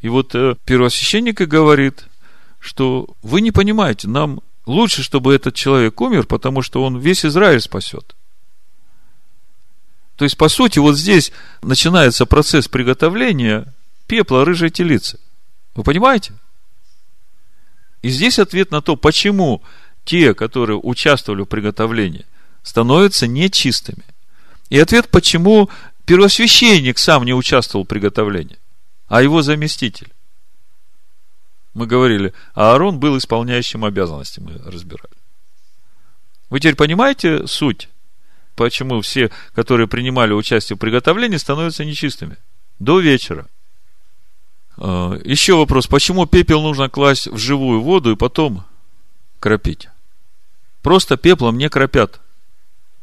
И вот э, первосвященник и говорит, что вы не понимаете, нам лучше, чтобы этот человек умер, потому что он весь Израиль спасет. То есть, по сути, вот здесь начинается процесс приготовления пепла рыжей телицы. Вы понимаете? И здесь ответ на то, почему те, которые участвовали в приготовлении, становятся нечистыми. И ответ, почему первосвященник сам не участвовал в приготовлении, а его заместитель. Мы говорили, а Аарон был исполняющим обязанности, мы разбирали. Вы теперь понимаете суть почему все, которые принимали участие в приготовлении, становятся нечистыми. До вечера. А, еще вопрос, почему пепел нужно класть в живую воду и потом кропить? Просто пеплом не кропят.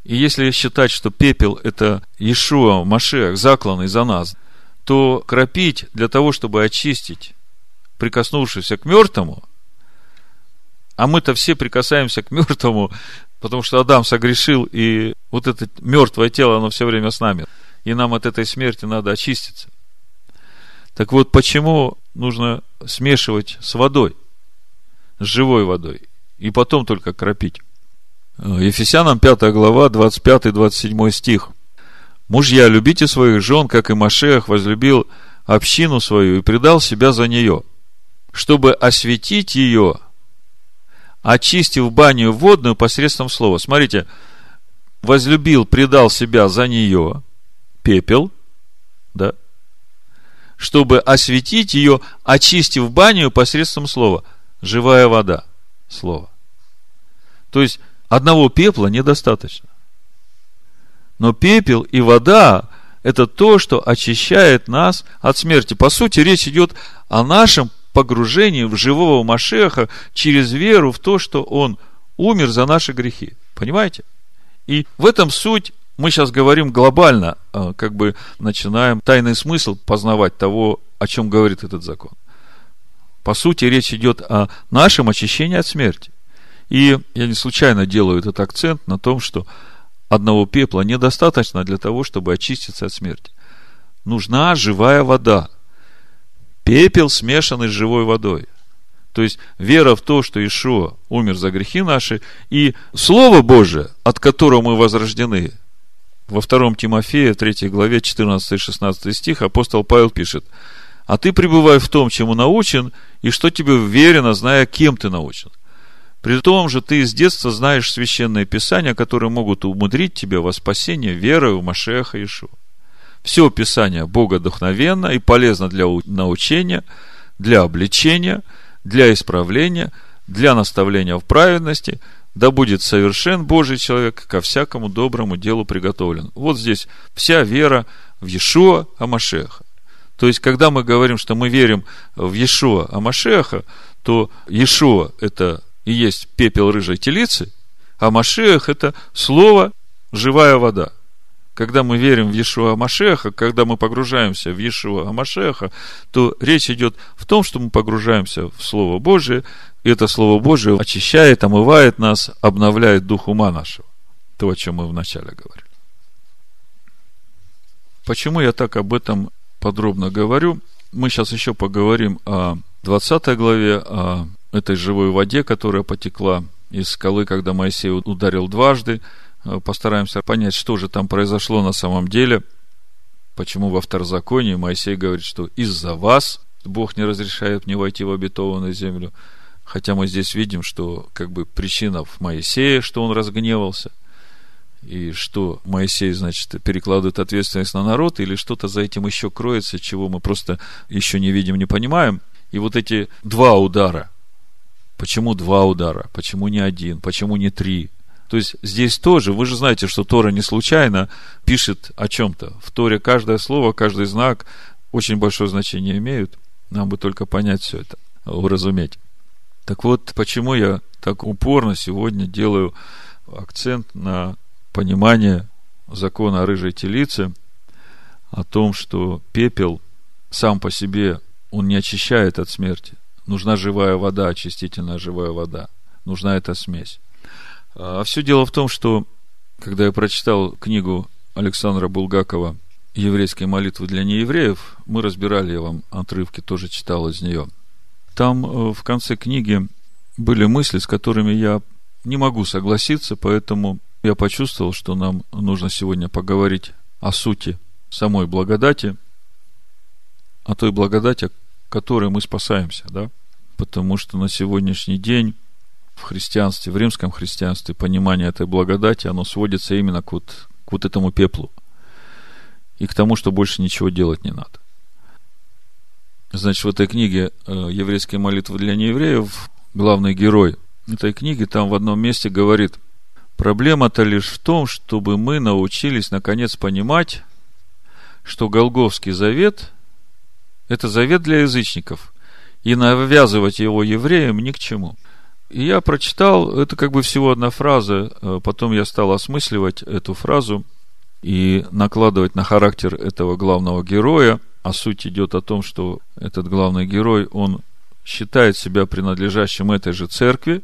И если считать, что пепел это Иешуа, Машех, закланный за нас, то кропить для того, чтобы очистить прикоснувшись к мертвому, а мы-то все прикасаемся к мертвому Потому что Адам согрешил, и вот это мертвое тело, оно все время с нами. И нам от этой смерти надо очиститься. Так вот, почему нужно смешивать с водой, с живой водой, и потом только кропить? Ефесянам 5 глава, 25-27 стих. Мужья, любите своих жен, как и Машех возлюбил общину свою и предал себя за нее, чтобы осветить ее очистив баню водную посредством слова. Смотрите, возлюбил, предал себя за нее, пепел, да, чтобы осветить ее, очистив баню посредством слова. Живая вода, слово. То есть, одного пепла недостаточно. Но пепел и вода – это то, что очищает нас от смерти. По сути, речь идет о нашем погружении в живого Машеха через веру в то, что Он умер за наши грехи. Понимаете? И в этом суть мы сейчас говорим глобально, а, как бы начинаем тайный смысл познавать того, о чем говорит этот закон. По сути, речь идет о нашем очищении от смерти. И я не случайно делаю этот акцент на том, что одного пепла недостаточно для того, чтобы очиститься от смерти. Нужна живая вода – пепел, смешанный с живой водой. То есть вера в то, что Ишуа умер за грехи наши, и Слово Божие, от которого мы возрождены. Во втором Тимофея, 3 главе, 14-16 стих, апостол Павел пишет, «А ты пребывай в том, чему научен, и что тебе верено, зная, кем ты научен. При том же ты с детства знаешь священные писания, которые могут умудрить тебя во спасение верой в Машеха Ишуа. Все Писание богодухновенно и полезно для научения, для обличения, для исправления, для наставления в праведности, да будет совершен Божий человек, ко всякому доброму делу приготовлен. Вот здесь вся вера в Иешуа Амашеха. То есть, когда мы говорим, что мы верим в Иешуа Амашеха, то Иешуа – это и есть пепел рыжей телицы, а Машех – это слово «живая вода». Когда мы верим в Иешуа Машеха, когда мы погружаемся в Иешуа Машеха, то речь идет в том, что мы погружаемся в Слово Божие, и это Слово Божие очищает, омывает нас, обновляет дух ума нашего. То, о чем мы вначале говорили. Почему я так об этом подробно говорю? Мы сейчас еще поговорим о 20 главе, о этой живой воде, которая потекла из скалы, когда Моисей ударил дважды – постараемся понять, что же там произошло на самом деле, почему во второзаконии Моисей говорит, что из-за вас Бог не разрешает мне войти в обетованную землю. Хотя мы здесь видим, что как бы причина в Моисее, что он разгневался, и что Моисей, значит, перекладывает ответственность на народ, или что-то за этим еще кроется, чего мы просто еще не видим, не понимаем. И вот эти два удара. Почему два удара? Почему не один? Почему не три? То есть здесь тоже, вы же знаете, что Тора не случайно пишет о чем-то. В Торе каждое слово, каждый знак очень большое значение имеют. Нам бы только понять все это, уразуметь. Так вот, почему я так упорно сегодня делаю акцент на понимание закона о рыжей телице, о том, что пепел сам по себе, он не очищает от смерти. Нужна живая вода, очистительная живая вода. Нужна эта смесь. А все дело в том, что когда я прочитал книгу Александра Булгакова «Еврейские молитвы для неевреев», мы разбирали, я вам отрывки тоже читал из нее. Там э, в конце книги были мысли, с которыми я не могу согласиться, поэтому я почувствовал, что нам нужно сегодня поговорить о сути самой благодати, о той благодати, которой мы спасаемся, да? Потому что на сегодняшний день христианстве, в римском христианстве понимание этой благодати, оно сводится именно к вот, к вот этому пеплу и к тому, что больше ничего делать не надо. Значит, в этой книге э, «Еврейские молитвы для неевреев» главный герой этой книги там в одном месте говорит, проблема-то лишь в том, чтобы мы научились наконец понимать, что Голговский завет – это завет для язычников, и навязывать его евреям ни к чему – и я прочитал, это как бы всего одна фраза, э, потом я стал осмысливать эту фразу и накладывать на характер этого главного героя. А суть идет о том, что этот главный герой, он считает себя принадлежащим этой же церкви,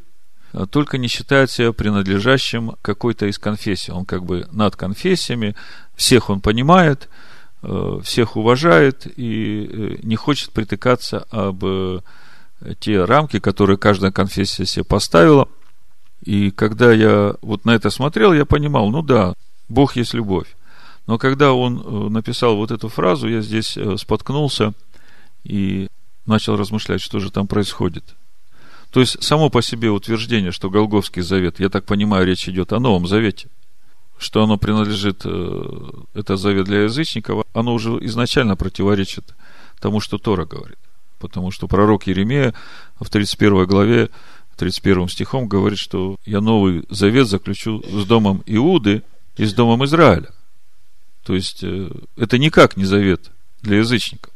а только не считает себя принадлежащим какой-то из конфессий. Он как бы над конфессиями, всех он понимает, э, всех уважает и э, не хочет притыкаться об те рамки, которые каждая конфессия себе поставила. И когда я вот на это смотрел, я понимал, ну да, Бог есть любовь. Но когда он э, написал вот эту фразу, я здесь э, споткнулся и начал размышлять, что же там происходит. То есть, само по себе утверждение, что Голговский завет, я так понимаю, речь идет о Новом Завете, что оно принадлежит, э, это завет для язычников, оно уже изначально противоречит тому, что Тора говорит. Потому что пророк Еремея в 31 главе, 31 стихом говорит, что я новый завет заключу с домом Иуды и с домом Израиля. То есть, э, это никак не завет для язычников.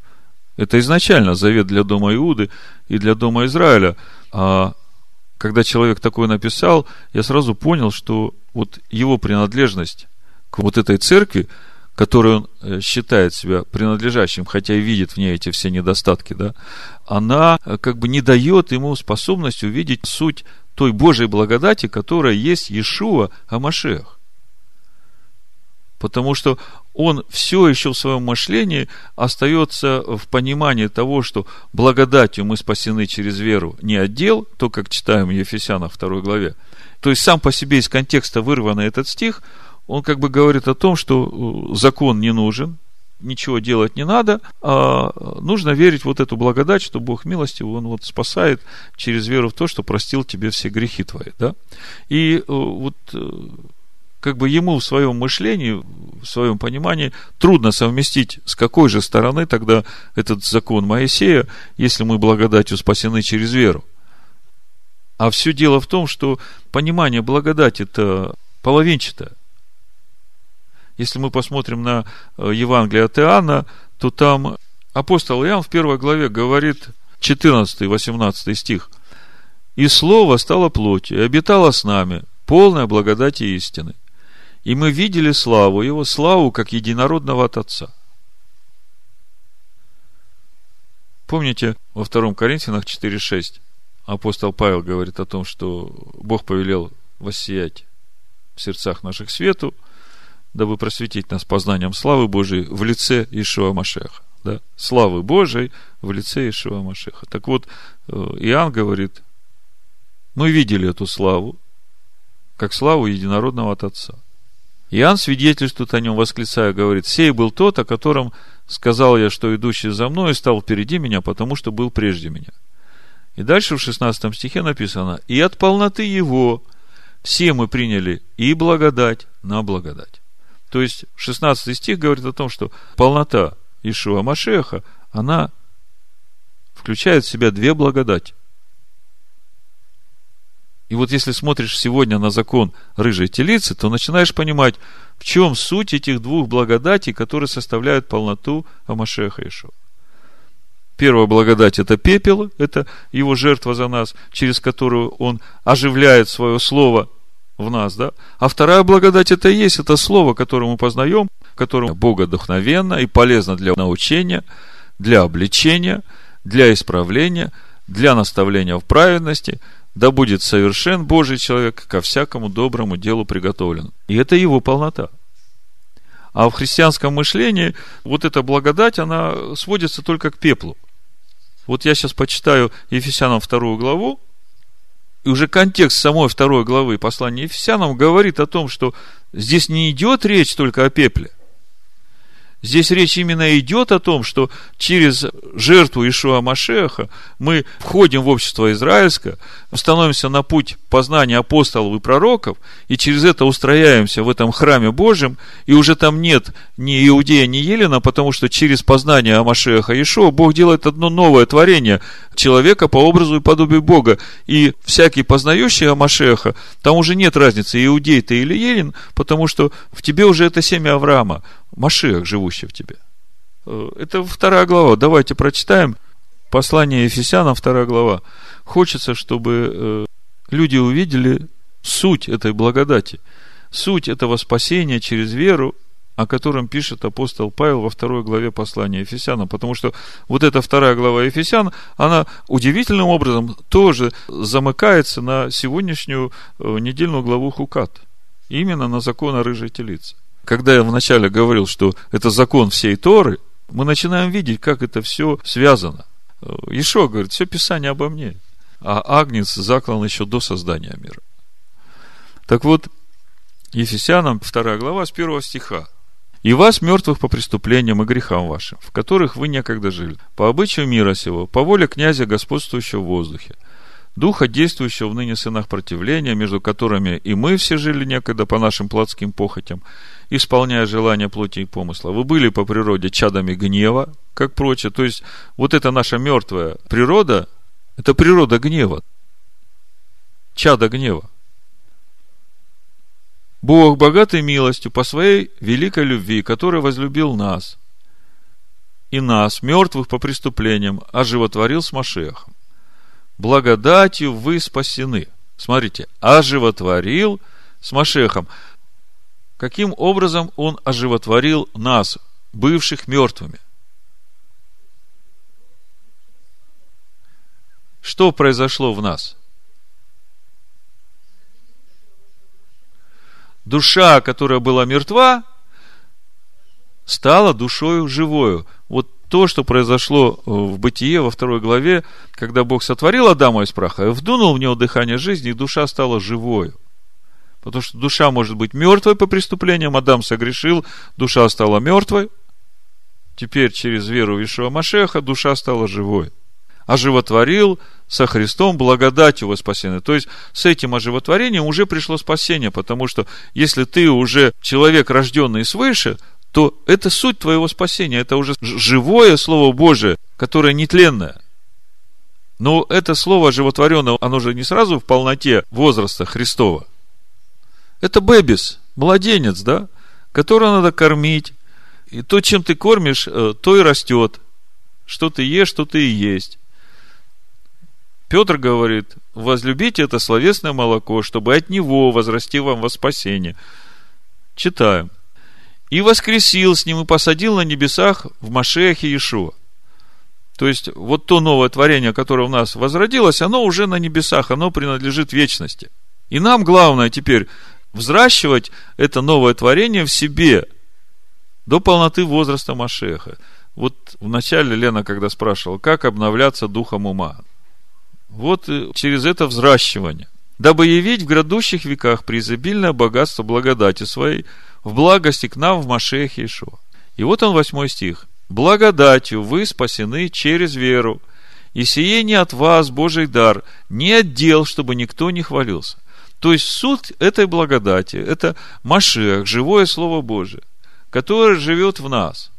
Это изначально завет для дома Иуды и для дома Израиля. А когда человек такое написал, я сразу понял, что вот его принадлежность к вот этой церкви – которой он э, считает себя принадлежащим, хотя и видит в ней эти все недостатки, да, она э, как бы не дает ему способность увидеть суть той Божьей благодати, которая есть Иешуа Амашех. Потому что он все еще в своем мышлении остается в понимании того, что благодатью мы спасены через веру не отдел, то, как читаем в Ефесянах 2 главе. То есть сам по себе из контекста вырванный этот стих – он как бы говорит о том, что э, закон не нужен, ничего делать не надо, а нужно верить вот эту благодать, что Бог милостив, Он вот спасает через веру в то, что простил тебе все грехи твои, да. И э, вот э, как бы ему в своем мышлении, в своем понимании трудно совместить, с какой же стороны тогда этот закон Моисея, если мы благодатью спасены через веру. А все дело в том, что понимание благодати это половинчатое. Если мы посмотрим на э, Евангелие от Иоанна, то там апостол Иоанн в первой главе говорит 14-18 стих. «И Слово стало плотью, и обитало с нами, полная благодати истины. И мы видели славу Его, славу, как единородного от Отца». Помните, во втором Коринфянах 4.6 апостол Павел говорит о том, что Бог повелел воссиять в сердцах наших свету – дабы просветить нас познанием славы Божией в лице Ишуа Машеха. Да? Славы Божией в лице Ишуа Машеха. Так вот, э, Иоанн говорит, мы видели эту славу, как славу единородного от Отца. Иоанн свидетельствует о нем, восклицая, говорит, «Сей был тот, о котором сказал я, что идущий за мной стал впереди меня, потому что был прежде меня». И дальше в 16 стихе написано, «И от полноты его все мы приняли и благодать на благодать». То есть 16 стих говорит о том, что полнота Ишуа Машеха, она включает в себя две благодати. И вот если смотришь сегодня на закон рыжей телицы, то начинаешь понимать, в чем суть этих двух благодатей, которые составляют полноту Амашеха Ишуа. Первая благодать – это пепел, это его жертва за нас, через которую он оживляет свое слово в нас, да? А вторая благодать – это и есть это слово, которое мы познаем, которое богодухновенно и полезно для научения, для обличения, для исправления, для наставления в праведности, да будет совершен Божий человек ко всякому доброму делу приготовлен. И это его полнота. А в христианском мышлении вот эта благодать, она сводится только к пеплу. Вот я сейчас почитаю Ефесянам вторую главу, и уже контекст самой второй главы послания Ефесянам говорит о том, что здесь не идет речь только о пепле – Здесь речь именно идет о том, что через жертву Ишуа Машеха мы входим в общество израильское, становимся на путь познания апостолов и пророков, и через это устрояемся в этом храме Божьем, и уже там нет ни Иудея, ни Елена, потому что через познание Амашеха Ишуа Бог делает одно новое творение человека по образу и подобию Бога. И всякий познающий Амашеха, там уже нет разницы, иудей ты или Елен, потому что в тебе уже это семя Авраама. Машиах, живущий в тебе. Э, это вторая глава. Давайте прочитаем. Послание Ефесянам, вторая глава. Хочется, чтобы э, люди увидели суть этой благодати. Суть этого спасения через веру, о котором пишет апостол Павел во второй главе послания Ефесянам. Потому что вот эта вторая глава Ефесян, она удивительным образом тоже замыкается на сегодняшнюю э, недельную главу Хукат. Именно на закон о рыжей телице когда я вначале говорил, что это закон всей Торы, мы начинаем видеть, как это все связано. Ишо говорит, все Писание обо мне. А Агнец заклан еще до создания мира. Так вот, Ефесянам 2 глава с 1 стиха. «И вас, мертвых по преступлениям и грехам вашим, в которых вы некогда жили, по обычаю мира сего, по воле князя, господствующего в воздухе, духа, действующего в ныне сынах противления, между которыми и мы все жили некогда по нашим плотским похотям, исполняя желания плоти и помысла. Вы были по природе чадами гнева, как прочее. То есть, вот эта наша мертвая природа, это природа гнева. Чада гнева. Бог, богатый милостью, по своей великой любви, который возлюбил нас, и нас, мертвых по преступлениям, оживотворил с Машехом. Благодатью вы спасены. Смотрите, оживотворил с Машехом каким образом Он оживотворил нас, бывших мертвыми. Что произошло в нас? Душа, которая была мертва, стала душою живою. Вот то, что произошло в Бытие во второй главе, когда Бог сотворил Адама из праха, вдунул в него дыхание жизни, и душа стала живою. Потому что душа может быть мертвой по преступлениям. Адам согрешил, душа стала мертвой. Теперь через веру в Ишуа Машеха душа стала живой. Оживотворил со Христом благодатью во спасение. То есть, с этим оживотворением уже пришло спасение, потому что если ты уже человек, рожденный свыше, то это суть твоего спасения. Это уже живое Слово Божие, которое нетленное. Но это Слово животворенное, оно же не сразу в полноте возраста Христова. Это бэбис, младенец, да, которого надо кормить. И то, чем ты кормишь, э, то и растет. Что ты ешь, что ты и есть. Петр говорит, возлюбите это словесное молоко, чтобы от него возрасти вам во спасение. Читаем. И воскресил с ним и посадил на небесах в Машехе Иешуа. То есть, вот то новое творение, которое у нас возродилось, оно уже на небесах, оно принадлежит вечности. И нам главное теперь взращивать это новое творение в себе до полноты возраста Машеха. Вот в начале Лена, когда спрашивала, как обновляться духом ума. Вот через это взращивание. Дабы явить в грядущих веках преизобильное богатство благодати своей в благости к нам в Машехе Ишуа. И вот он, восьмой стих. Благодатью вы спасены через веру, и сие не от вас Божий дар, не от дел, чтобы никто не хвалился. То есть суд этой благодати, это Машех, живое Слово Божие, которое живет в нас.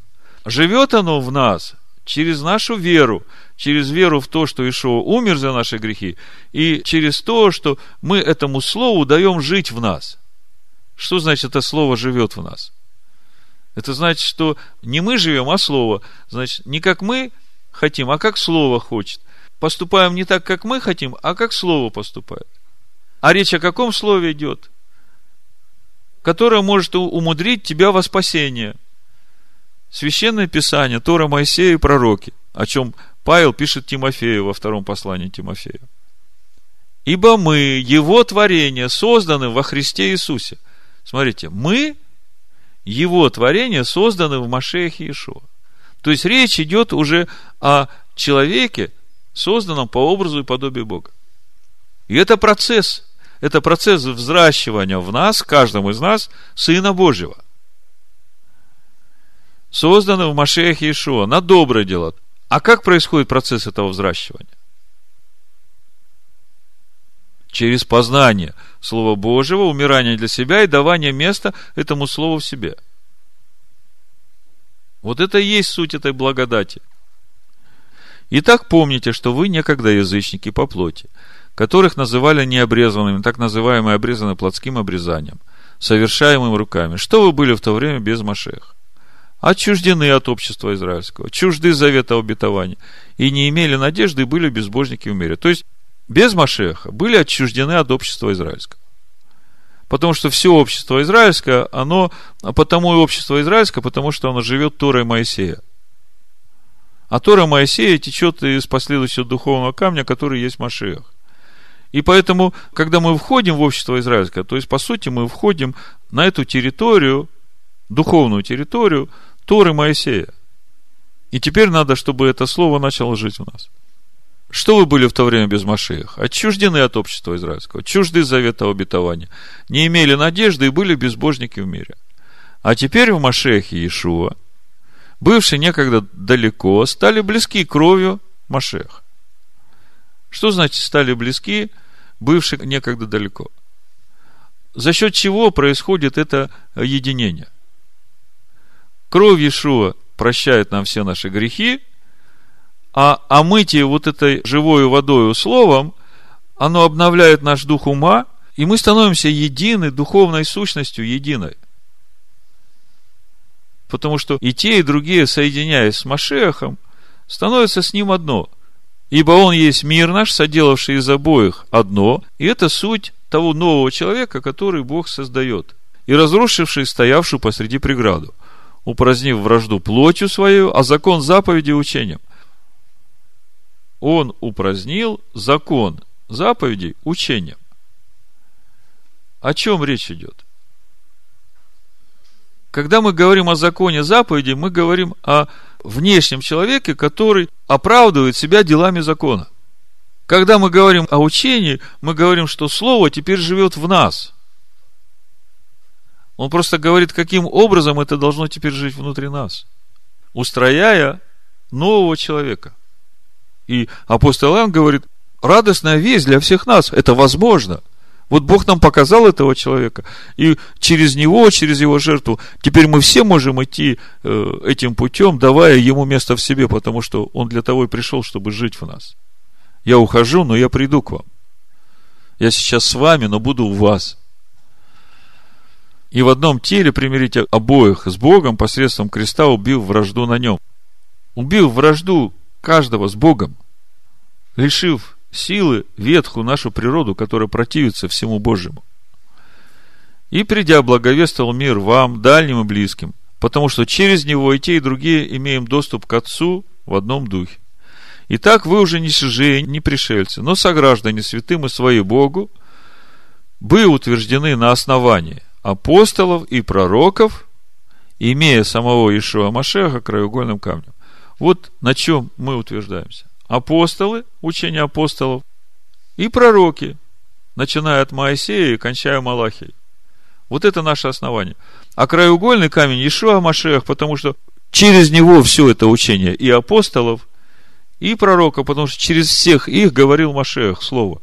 Живет оно в нас через нашу веру, через веру в то, что Ишуа умер за наши грехи, и через то, что мы этому Слову даем жить в нас. Что значит это Слово живет в нас? Это значит, что не мы живем, а Слово. Значит, не как мы хотим, а как Слово хочет. Поступаем не так, как мы хотим, а как Слово поступает. А речь о каком слове идет? Которое может умудрить тебя во спасение. Священное Писание, Тора Моисея и пророки, о чем Павел пишет Тимофею во втором послании Тимофея. Ибо мы, Его творение, созданы во Христе Иисусе. Смотрите, мы, Его творение, созданы в Машехе Иешуа. То есть речь идет уже о человеке, созданном по образу и подобию Бога. И это процесс, это процесс взращивания в нас, каждому из нас, Сына Божьего. Созданы в Машехе Иешуа на доброе дело. А как происходит процесс этого взращивания? через познание Слова Божьего, умирание для себя и давание места этому Слову в себе. Вот это и есть суть этой благодати. Итак, помните, что вы некогда язычники по плоти, которых называли необрезанными, так называемые обрезаны плотским обрезанием, совершаемым руками. Что вы были в то время без Машеха? Отчуждены от общества израильского, чужды завета обетования, и не имели надежды, и были безбожники в мире. То есть, без Машеха были отчуждены от общества израильского. Потому что все общество израильское, оно, потому и общество израильское, потому что оно живет Торой Моисея. А Тора Моисея течет из последующего духовного камня, который есть Машех. И поэтому, когда мы входим в общество израильское, то есть, по сути, мы входим на эту территорию, духовную территорию Торы Моисея. И теперь надо, чтобы это слово начало жить в нас. Что вы были в то время без Машеха? Отчуждены от общества израильского, чужды завета обетования, не имели надежды и были безбожники в мире. А теперь в Машехе Иешуа, бывшие некогда далеко, стали близки кровью Машеха. Что значит стали близки, бывшие некогда далеко? За счет чего происходит это единение? Кровь Иешуа прощает нам все наши грехи – а омытие вот этой живой водой словом, оно обновляет наш дух ума, и мы становимся едины, духовной сущностью единой. Потому что и те, и другие, соединяясь с Машехом, становятся с ним одно. Ибо он есть мир наш, соделавший из обоих одно, и это суть того нового человека, который Бог создает, и разрушивший стоявшую посреди преграду, упразднив вражду плотью свою, а закон заповеди учением – он упразднил закон заповедей учением. О чем речь идет? Когда мы говорим о законе заповеди, мы говорим о внешнем человеке, который оправдывает себя делами закона. Когда мы говорим о учении, мы говорим, что Слово теперь живет в нас. Он просто говорит, каким образом это должно теперь жить внутри нас, устрояя нового человека – и апостол Иоанн говорит, радостная весть для всех нас, это возможно. Вот Бог нам показал этого человека, и через него, через его жертву, теперь мы все можем идти э, этим путем, давая ему место в себе, потому что он для того и пришел, чтобы жить в нас. Я ухожу, но я приду к вам. Я сейчас с вами, но буду у вас. И в одном теле примирите обоих с Богом посредством креста, убив вражду на нем. Убив вражду каждого с Богом, лишив силы ветхую нашу природу, которая противится всему Божьему. И придя, благовествовал мир вам, дальним и близким, потому что через него и те, и другие имеем доступ к Отцу в одном духе. Итак, вы уже не чужие, не пришельцы, но сограждане святым и свои Богу, были утверждены на основании апостолов и пророков, имея самого Ишуа Машеха краеугольным камнем. Вот на чем мы утверждаемся. Апостолы, учение апостолов и пророки, начиная от Моисея и кончая Малахией. Вот это наше основание. А краеугольный камень Ишуа Машех, потому что через него все это учение и апостолов, и пророка, потому что через всех их говорил Машех слово.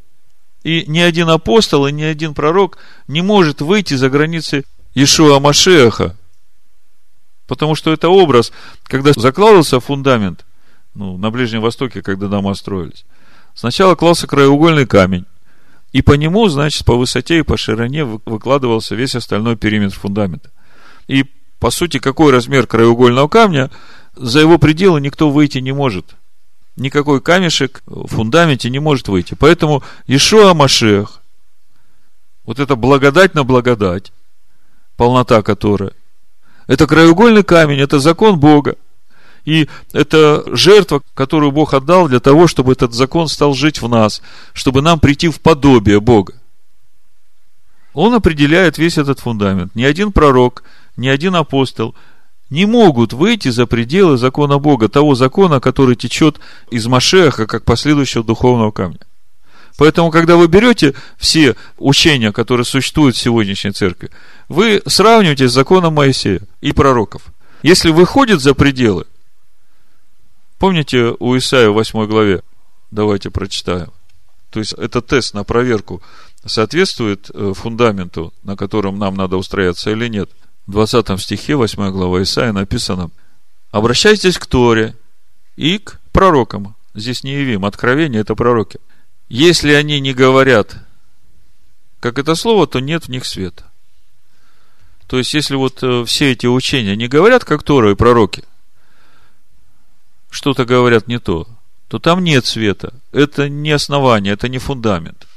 И ни один апостол и ни один пророк не может выйти за границы Ишуа Машеха, Потому что это образ, когда закладывался фундамент, ну, на Ближнем Востоке, когда дома строились, сначала клался краеугольный камень, и по нему, значит, по высоте и по широне выкладывался весь остальной периметр фундамента. И, по сути, какой размер краеугольного камня, за его пределы никто выйти не может. никакой камешек в фундаменте не может выйти. Поэтому Ишуа Машех, вот это благодать на благодать, полнота которая, это краеугольный камень, это закон Бога. И это жертва, которую Бог отдал для того, чтобы этот закон стал жить в нас, чтобы нам прийти в подобие Бога. Он определяет весь этот фундамент. Ни один пророк, ни один апостол не могут выйти за пределы закона Бога, того закона, который течет из Машеха, как последующего духовного камня. Поэтому, когда вы берете все учения, которые существуют в сегодняшней церкви, вы сравниваете с законом Моисея и пророков. Если выходит за пределы, помните у Исаия в 8 главе, давайте прочитаем. То есть, это тест на проверку, соответствует э, фундаменту, на котором нам надо устрояться или нет. В 20 стихе 8 глава Исаия написано, обращайтесь к Торе и к пророкам. Здесь не явим, откровение это пророки. Если они не говорят, как это слово, то нет в них света. То есть, если вот э, все эти учения не говорят, как Тора и пророки, что-то говорят не то, то там нет света. Это не основание, это не фундамент.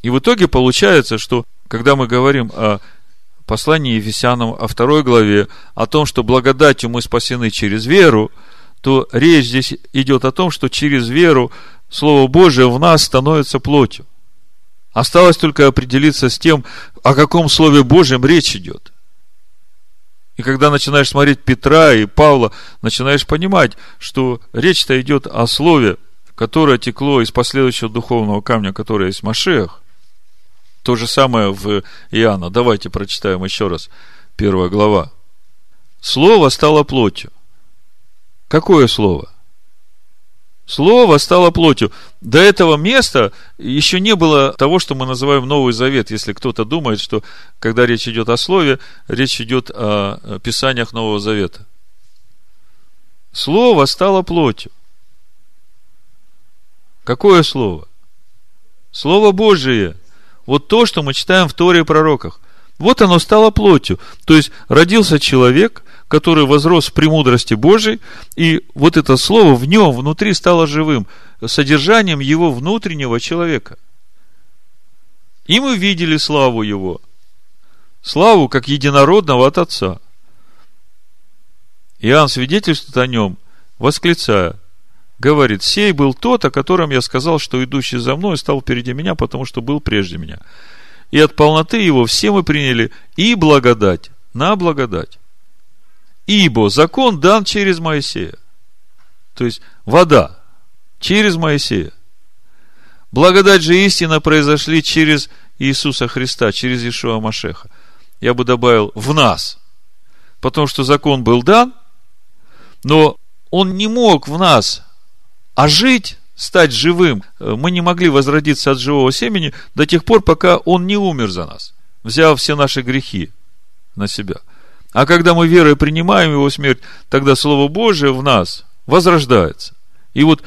И в итоге получается, что когда мы говорим о послании Ефесянам, о второй главе, о том, что благодатью мы спасены через веру – то речь здесь идет о том, что через веру Слово Божие в нас становится плотью. Осталось только определиться с тем, о каком Слове Божьем речь идет. И когда начинаешь смотреть Петра и Павла, начинаешь понимать, что речь-то идет о Слове, которое текло из последующего духовного камня, которое есть Машех. То же самое в Иоанна. Давайте прочитаем еще раз. Первая глава. Слово стало плотью. Какое слово? Слово стало плотью. До этого места еще не было того, что мы называем Новый Завет. Если кто-то думает, что когда речь идет о Слове, речь идет о Писаниях Нового Завета. Слово стало плотью. Какое слово? Слово Божие. Вот то, что мы читаем в Торе и пророках. Вот оно стало плотью. То есть родился человек, который возрос в премудрости Божией, и вот это слово в нем внутри стало живым, содержанием его внутреннего человека. И мы видели славу его, славу как единородного от Отца. Иоанн свидетельствует о нем, восклицая, говорит, «Сей был тот, о котором я сказал, что идущий за мной стал впереди меня, потому что был прежде меня». И от полноты его все мы приняли и благодать на благодать. Ибо закон дан через Моисея. То есть вода через Моисея. Благодать же истина произошли через Иисуса Христа, через Ишуа Машеха. Я бы добавил в нас. Потому что закон был дан, но он не мог в нас ожить, стать живым. Мы не могли возродиться от живого семени до тех пор, пока он не умер за нас, взяв все наши грехи на себя – а когда мы верой принимаем его смерть, тогда Слово Божие в нас возрождается. И вот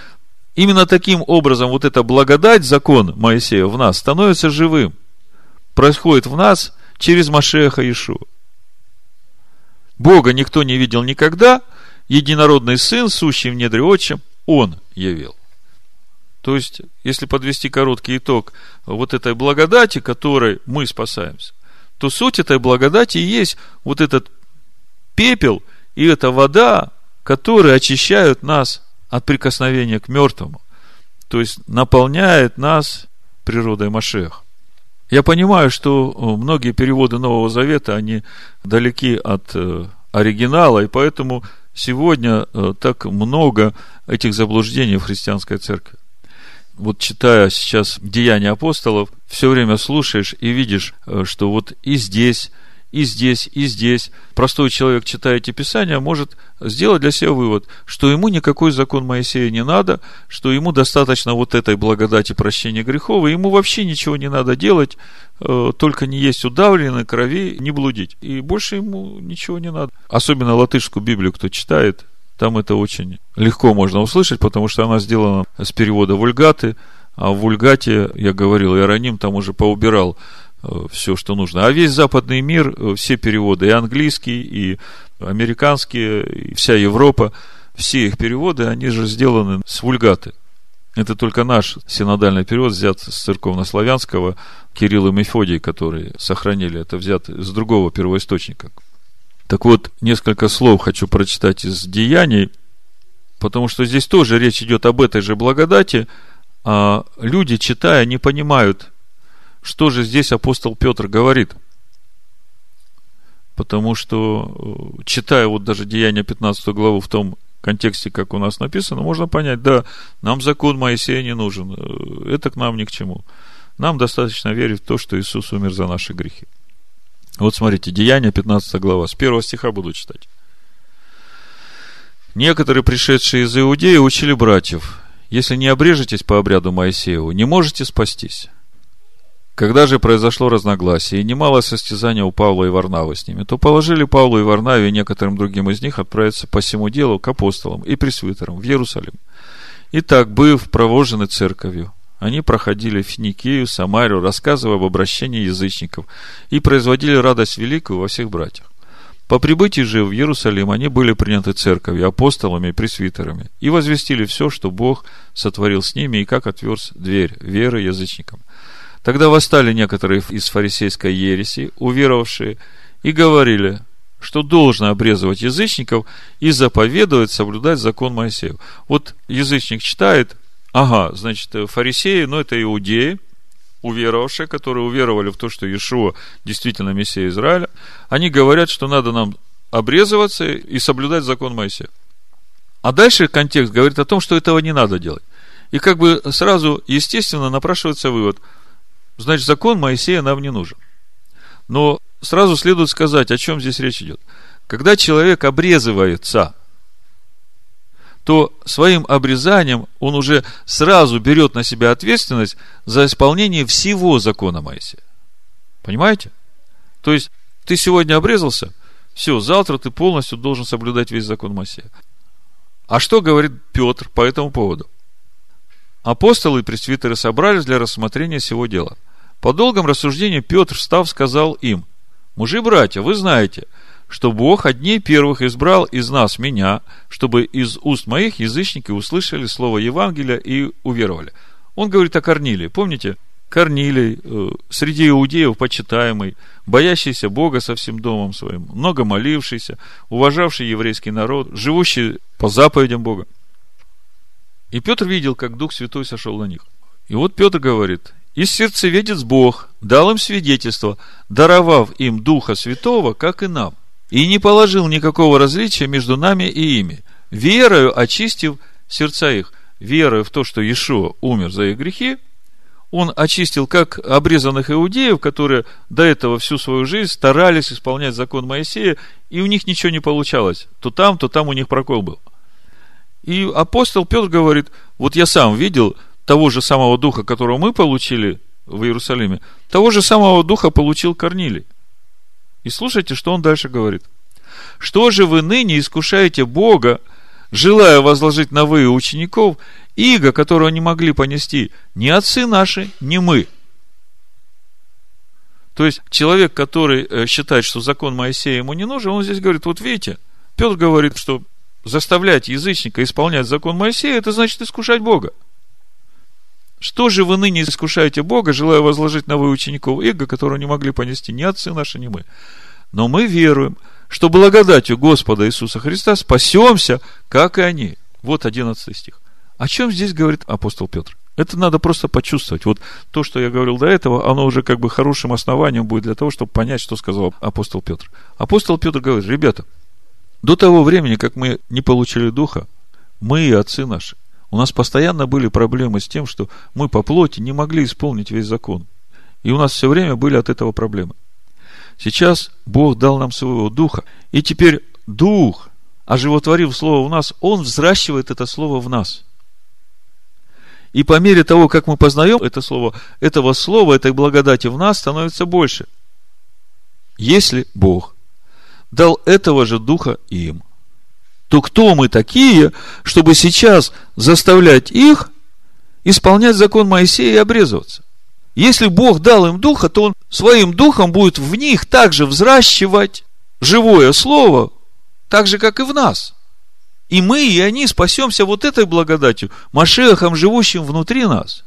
именно таким образом вот эта благодать, закон Моисея в нас становится живым. Происходит в нас через Машеха Иешуа. Бога никто не видел никогда, единородный Сын, сущий в недре отчим, Он явил. То есть, если подвести короткий итог вот этой благодати, которой мы спасаемся, то суть этой благодати и есть вот этот пепел и эта вода, которые очищают нас от прикосновения к мертвому. То есть наполняет нас природой Машех. Я понимаю, что э, многие переводы Нового Завета, они далеки от э, оригинала, и поэтому сегодня э, так много этих заблуждений в христианской церкви вот читая сейчас Деяния апостолов, все время слушаешь и видишь, э, что вот и здесь, и здесь, и здесь простой человек, читая эти писания, может сделать для себя вывод, что ему никакой закон Моисея не надо, что ему достаточно вот этой благодати прощения грехов, и ему вообще ничего не надо делать, э, только не есть удавленной крови, не блудить. И больше ему ничего не надо. Особенно латышскую Библию, кто читает, там это очень легко можно услышать, потому что она сделана с перевода вульгаты, а в вульгате, я говорил, Иероним там уже поубирал э, все, что нужно. А весь западный мир, э, все переводы, и английский, и американские, вся Европа, все их переводы, они же сделаны с вульгаты. Это только наш синодальный перевод взят с церковно-славянского Кирилл и Мефодий, которые сохранили это, взят с другого первоисточника. Так вот, несколько слов хочу прочитать из Деяний, потому что здесь тоже речь идет об этой же благодати, а люди, читая, не понимают, что же здесь апостол Петр говорит. Потому что, э, читая вот даже Деяния 15 главу в том контексте, как у нас написано, можно понять, да, нам закон Моисея не нужен, э, это к нам ни к чему. Нам достаточно верить в то, что Иисус умер за наши грехи. Вот смотрите, Деяния 15 глава, с первого стиха буду читать. Некоторые, пришедшие из Иудеи, учили братьев, если не обрежетесь по обряду Моисееву, не можете спастись. Когда же произошло разногласие и немало состязания у Павла и Варнавы с ними, то положили Павлу и Варнаве и некоторым другим из них отправиться по всему делу к апостолам и пресвитерам в Иерусалим. Итак, быв провожены церковью, они проходили Финикию, Самарию, рассказывая об обращении язычников и производили радость великую во всех братьях. По прибытии же в Иерусалим они были приняты церковью, апостолами и пресвитерами, и возвестили все, что Бог сотворил с ними, и как отверз дверь веры язычникам – Тогда восстали некоторые из фарисейской ереси, уверовавшие, и говорили, что должно обрезывать язычников и заповедовать соблюдать закон Моисеев. Вот язычник читает, ага, значит, фарисеи, ну это иудеи, уверовавшие, которые уверовали в то, что Иешуа действительно Мессия Израиля, они говорят, что надо нам обрезываться и соблюдать закон Моисея. А дальше контекст говорит о том, что этого не надо делать. И как бы сразу, естественно, напрашивается вывод – Значит, закон Моисея нам не нужен. Но сразу следует сказать, о чем здесь речь идет. Когда человек обрезывается, то своим обрезанием он уже сразу берет на себя ответственность за исполнение всего закона Моисея. Понимаете? То есть, ты сегодня обрезался, все, завтра ты полностью должен соблюдать весь закон Моисея. А что говорит Петр по этому поводу? Апостолы и пресвитеры собрались для рассмотрения всего дела. По долгом рассуждению Петр, встав, сказал им, «Мужи, братья, вы знаете, что Бог одни первых избрал из нас меня, чтобы из уст моих язычники услышали слово Евангелия и уверовали». Он говорит о Корнилии. Помните, Корнилий, э, среди иудеев почитаемый, боящийся Бога со всем домом своим, много молившийся, уважавший еврейский народ, живущий по заповедям Бога. И Петр видел, как Дух Святой сошел на них. И вот Петр говорит, и сердцеведец Бог дал им свидетельство, даровав им Духа Святого, как и нам, и не положил никакого различия между нами и ими, верою очистив сердца их, верою в то, что Иешуа умер за их грехи, он очистил как обрезанных иудеев, которые до этого всю свою жизнь старались исполнять закон Моисея, и у них ничего не получалось. То там, то там у них прокол был – и апостол Петр говорит, вот я сам видел того же самого духа, которого мы получили в Иерусалиме, того же самого духа получил Корнилий. И слушайте, что он дальше говорит. Что же вы ныне искушаете Бога, желая возложить на вы учеников иго, которого не могли понести ни отцы наши, ни мы? То есть, человек, который э, считает, что закон Моисея ему не нужен, он здесь говорит, вот видите, Петр говорит, что заставлять язычника исполнять закон Моисея, это значит искушать Бога. Что же вы ныне искушаете Бога, желая возложить на вы учеников эго, которого не могли понести ни отцы наши, ни мы? Но мы веруем, что благодатью Господа Иисуса Христа спасемся, как и они. Вот 11 стих. О чем здесь говорит апостол Петр? Это надо просто почувствовать. Вот то, что я говорил до этого, оно уже как бы хорошим основанием будет для того, чтобы понять, что сказал апостол Петр. Апостол Петр говорит, ребята, до того времени, как мы не получили духа, мы и отцы наши, у нас постоянно были проблемы с тем, что мы по плоти не могли исполнить весь закон. И у нас все время были от этого проблемы. Сейчас Бог дал нам своего духа, и теперь дух, оживотворив слово в нас, он взращивает это слово в нас. И по мере того, как мы познаем это слово, этого слова, этой благодати в нас становится больше. Если Бог дал этого же духа им, то кто мы такие, чтобы сейчас заставлять их исполнять закон Моисея и обрезываться? Если Бог дал им духа, то Он своим духом будет в них также взращивать живое слово так же, как и в нас. И мы, и они спасемся вот этой благодатью, Машехом, живущим внутри нас.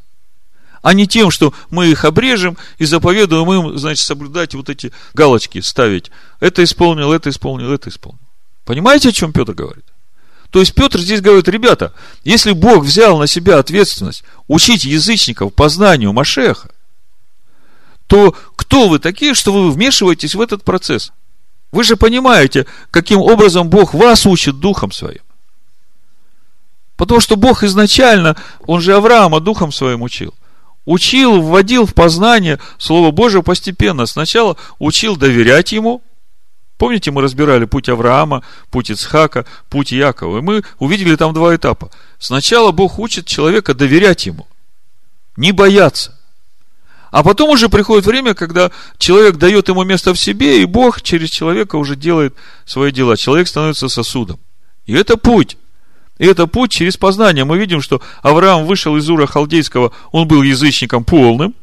А не тем, что мы их обрежем и заповедуем им, значит, соблюдать вот эти галочки, ставить. Это исполнил, это исполнил, это исполнил. Понимаете, о чем Петр говорит? То есть Петр здесь говорит, ребята, если Бог взял на себя ответственность учить язычников познанию Машеха, то кто вы такие, что вы вмешиваетесь в этот процесс? Вы же понимаете, каким образом Бог вас учит Духом Своим. Потому что Бог изначально, Он же Авраама Духом Своим учил. Учил, вводил в познание Слово Божие постепенно. Сначала учил доверять Ему. Помните, мы разбирали путь Авраама, путь Ицхака, путь Якова. И мы увидели там два этапа. Сначала Бог учит человека доверять Ему. Не бояться. А потом уже приходит время, когда человек дает ему место в себе, и Бог через человека уже делает свои дела. Человек становится сосудом. И это путь. И это путь через познание. Мы видим, что Авраам вышел из Ура Халдейского, он был язычником полным.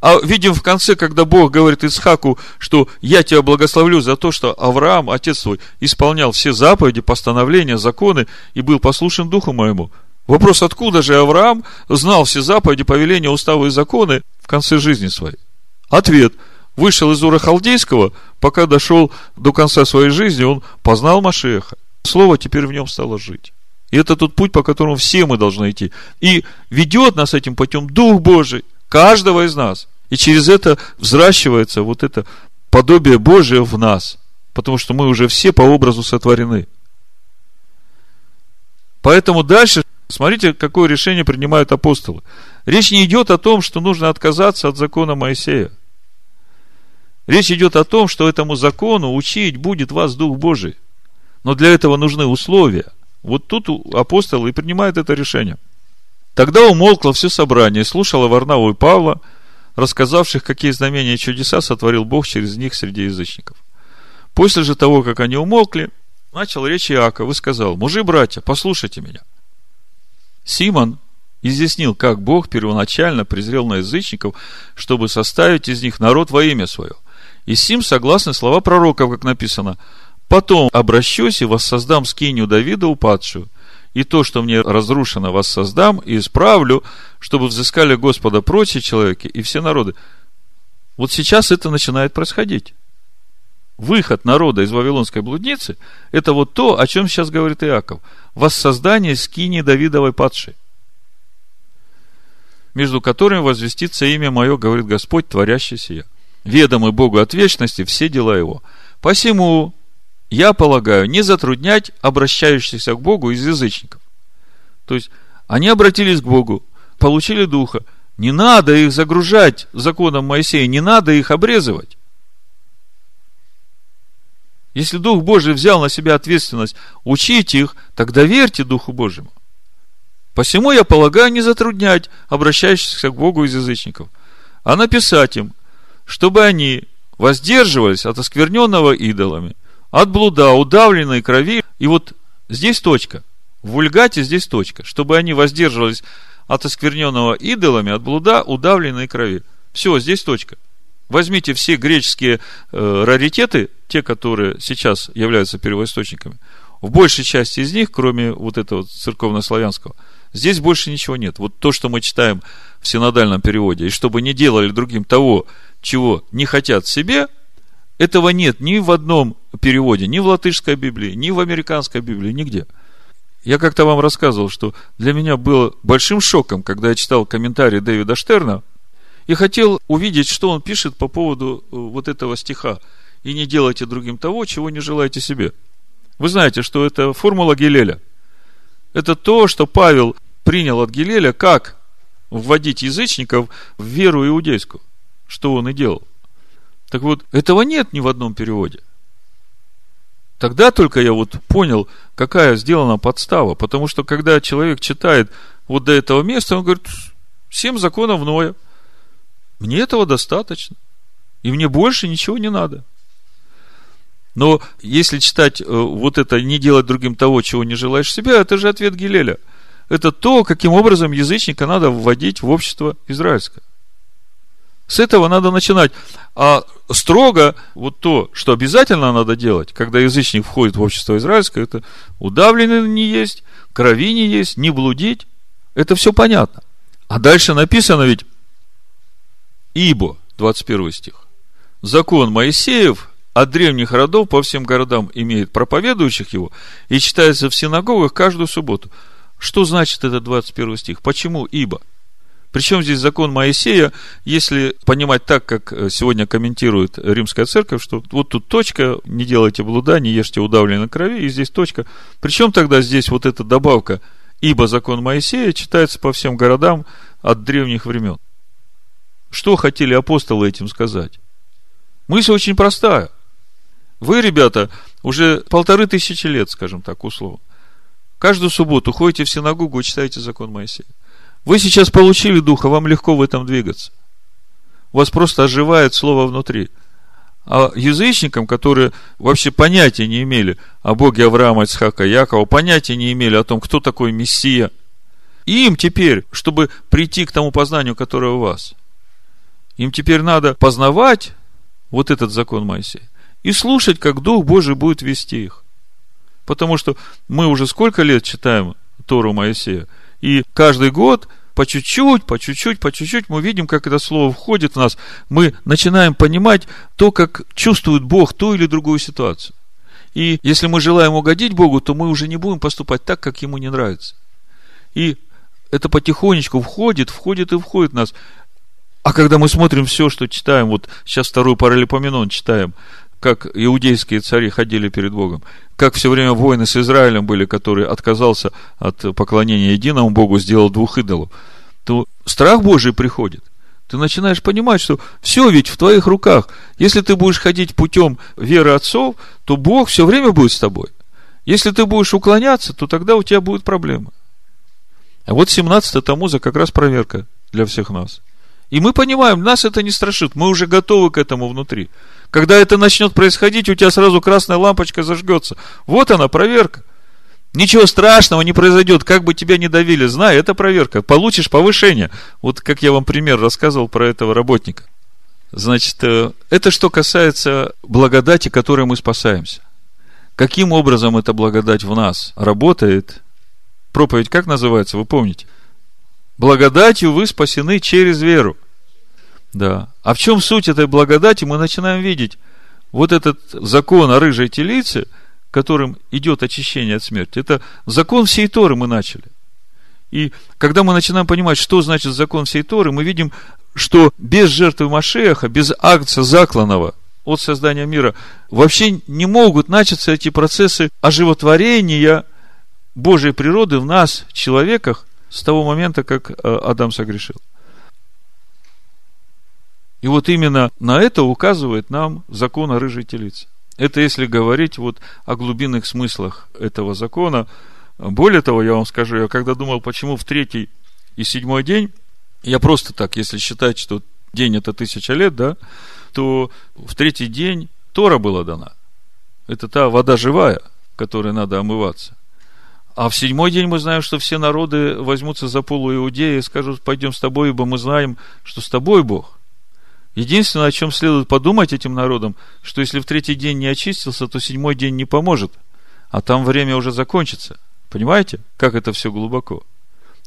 А видим в конце, когда Бог говорит Исхаку, что я тебя благословлю за то, что Авраам, отец твой, исполнял все заповеди, постановления, законы и был послушен Духу моему. Вопрос, откуда же Авраам знал все заповеди, повеления, уставы и законы в конце жизни своей? Ответ. Вышел из Ура Халдейского, пока дошел до конца своей жизни, он познал Машеха. Слово теперь в нем стало жить. И это тот путь, по которому все мы должны идти. И ведет нас этим путем Дух Божий, каждого из нас. И через это взращивается вот это подобие Божие в нас. Потому что мы уже все по образу сотворены. Поэтому дальше Смотрите, какое решение принимают апостолы. Речь не идет о том, что нужно отказаться от закона Моисея. Речь идет о том, что этому закону учить будет вас Дух Божий. Но для этого нужны условия. Вот тут апостолы и принимают это решение. Тогда умолкло все собрание, слушало Варнаву и Павла, рассказавших, какие знамения и чудеса сотворил Бог через них среди язычников. После же того, как они умолкли, начал речь Иаков и сказал, мужи, братья, послушайте меня. Симон изъяснил, как Бог первоначально презрел на язычников, чтобы составить из них народ во имя свое. И сим согласны слова пророков, как написано, «Потом обращусь и воссоздам скинию Давида упадшую, и то, что мне разрушено, воссоздам и исправлю, чтобы взыскали Господа прочие человеки и все народы». Вот сейчас это начинает происходить. Выход народа из Вавилонской блудницы – это вот то, о чем сейчас говорит Иаков – воссоздание скини Давидовой падшей, между которыми возвестится имя мое, говорит Господь, творящий сия. Ведомы Богу от вечности все дела его. Посему я полагаю не затруднять обращающихся к Богу из язычников. То есть, они обратились к Богу, получили Духа. Не надо их загружать законом Моисея, не надо их обрезывать. Если Дух Божий взял на себя ответственность учить их, тогда верьте Духу Божьему. Посему я полагаю не затруднять обращающихся к Богу из язычников, а написать им, чтобы они воздерживались от оскверненного идолами, от блуда, удавленной крови. И вот здесь точка. В вульгате здесь точка. Чтобы они воздерживались от оскверненного идолами, от блуда, удавленной крови. Все, здесь точка. Возьмите все греческие э, раритеты, те, которые сейчас являются первоисточниками. В большей части из них, кроме вот этого церковно-славянского, здесь больше ничего нет. Вот то, что мы читаем в синодальном переводе, и чтобы не делали другим того, чего не хотят себе, этого нет ни в одном переводе, ни в латышской Библии, ни в американской Библии, нигде. Я как-то вам рассказывал, что для меня было большим шоком, когда я читал комментарий Дэвида Штерна и хотел увидеть, что он пишет по поводу э, вот этого стиха. И не делайте другим того, чего не желаете себе. Вы знаете, что это формула Гилеля. Это то, что Павел принял от Гилеля, как вводить язычников в веру иудейскую. Что он и делал. Так вот, этого нет ни в одном переводе. Тогда только я вот понял, какая сделана подстава. Потому что, когда человек читает вот до этого места, он говорит, семь законов Ноя – мне этого достаточно. И мне больше ничего не надо. Но если читать э, вот это «не делать другим того, чего не желаешь себя», это же ответ Гилеля. Это то, каким образом язычника надо вводить в общество израильское. С этого надо начинать. А строго вот то, что обязательно надо делать, когда язычник входит в общество израильское, это удавленный не есть, крови не есть, не блудить. Это все понятно. А дальше написано ведь Ибо, 21 стих. Закон Моисеев от древних родов по всем городам имеет проповедующих его и читается в синагогах каждую субботу. Что значит этот 21 стих? Почему ибо? Причем здесь закон Моисея, если понимать так, как э, сегодня комментирует Римская Церковь, что вот тут точка, не делайте блуда, не ешьте удавленной крови, и здесь точка. Причем тогда здесь вот эта добавка, ибо закон Моисея читается по всем городам от древних времен. Что хотели апостолы этим сказать? Мысль очень простая. Вы, ребята, уже полторы тысячи лет, скажем так, условно, каждую субботу ходите в синагогу и читаете закон Моисея. Вы сейчас получили духа, вам легко в этом двигаться. У вас просто оживает слово внутри. А язычникам, которые вообще понятия не имели о Боге Авраама, Ицхака, Якова, понятия не имели о том, кто такой Мессия, им теперь, чтобы прийти к тому познанию, которое у вас, им теперь надо познавать вот этот закон Моисея и слушать, как Дух Божий будет вести их. Потому что мы уже сколько лет читаем Тору Моисея – и каждый год по чуть-чуть, по чуть-чуть, по чуть-чуть мы видим, как это слово входит в нас. Мы начинаем понимать то, как чувствует Бог ту или другую ситуацию. И если мы желаем угодить Богу, то мы уже не будем поступать так, как Ему не нравится. И это потихонечку входит, входит и входит в нас. А когда мы смотрим все, что читаем, вот сейчас вторую паралипоменон читаем, как иудейские цари ходили перед Богом, как все время войны с Израилем были, который отказался от поклонения единому Богу, сделал двух идолов, то страх Божий приходит. Ты начинаешь понимать, что все ведь в твоих руках. Если ты будешь ходить путем веры отцов, то Бог все время будет с тобой. Если ты будешь уклоняться, то тогда у тебя будут проблемы. А вот 17 Тамуза как раз проверка для всех нас. И мы понимаем, нас это не страшит, мы уже готовы к этому внутри. Когда это начнет происходить, у тебя сразу красная лампочка зажгется. Вот она, проверка. Ничего страшного не произойдет, как бы тебя не давили. Знай, это проверка. Получишь повышение. Вот как я вам пример рассказывал про этого работника. Значит, э, это что касается благодати, которой мы спасаемся. Каким образом эта благодать в нас работает? Проповедь как называется, вы помните? Благодатью вы спасены через веру. Да. А в чем суть этой благодати, мы начинаем видеть. Вот этот закон о рыжей телице, которым идет очищение от смерти, это закон всей Торы мы начали. И когда мы начинаем понимать, что значит закон всей Торы, мы видим, что без жертвы Машеха, без акция закланного от создания мира, вообще не могут начаться эти процессы оживотворения Божьей природы в нас, человеках, с того момента, как э, Адам согрешил. И вот именно на это указывает нам закон о рыжей телице. Это если говорить вот о глубинных смыслах этого закона. Более того, я вам скажу, я когда думал, почему в третий и седьмой день, я просто так, если считать, что день это тысяча лет, да, то в третий день Тора была дана. Это та вода живая, которой надо омываться. А в седьмой день мы знаем, что все народы возьмутся за полу Иудеи и скажут, пойдем с тобой, ибо мы знаем, что с тобой Бог. Единственное, о чем следует подумать этим народам, что если в третий день не очистился, то седьмой день не поможет, а там время уже закончится. Понимаете, как это все глубоко?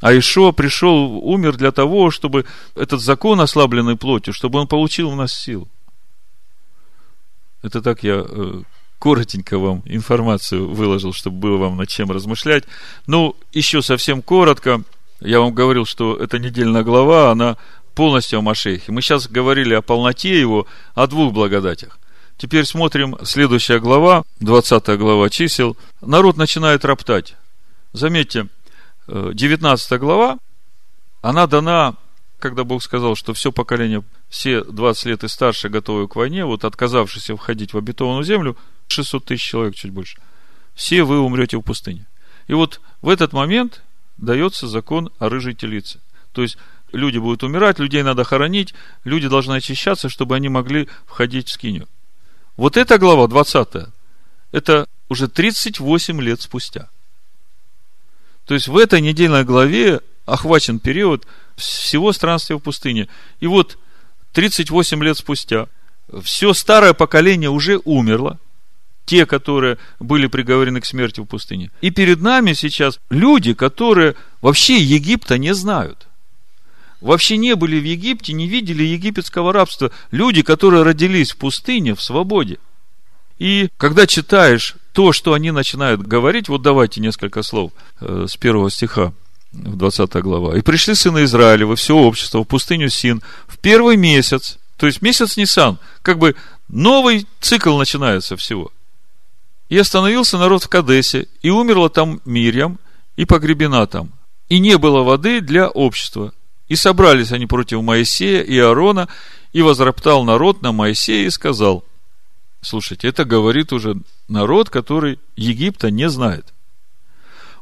А Ишуа пришел, умер для того, чтобы этот закон, ослабленный плотью, чтобы он получил у нас силу. Это так я э, коротенько вам информацию выложил, чтобы было вам над чем размышлять. Ну, еще совсем коротко. Я вам говорил, что эта недельная глава, она полностью о Машехе. Мы сейчас говорили о полноте его, о двух благодатях. Теперь смотрим следующая глава, 20 глава чисел. Народ начинает роптать. Заметьте, 19 э, глава, она дана, когда Бог сказал, что все поколение, все 20 лет и старше готовы к войне, вот отказавшиеся входить в обетованную землю, 600 тысяч человек, чуть больше, все вы умрете в пустыне. И вот в этот момент дается закон о рыжей телице. То есть, люди будут умирать, людей надо хоронить, люди должны очищаться, чтобы они могли входить в скинию. Вот эта глава, 20 это уже 38 лет спустя. То есть в этой недельной главе охвачен период всего странствия в пустыне. И вот 38 лет спустя. Все старое поколение уже умерло. Те, которые были приговорены к смерти в пустыне. И перед нами сейчас люди, которые вообще Египта не знают. Вообще не были в Египте, не видели египетского рабства. Люди, которые родились в пустыне, в свободе. И когда читаешь то, что они начинают говорить, вот давайте несколько слов э, с первого стиха в 20 глава. «И пришли сыны Израилева, все общество, в пустыню Син, в первый месяц, то есть месяц Нисан, как бы новый цикл начинается всего. И остановился народ в Кадесе, и умерла там Мирьям, и погребена там. И не было воды для общества. И собрались они против Моисея и Аарона, и возроптал народ на Моисея и сказал, слушайте, это говорит уже народ, который Египта не знает.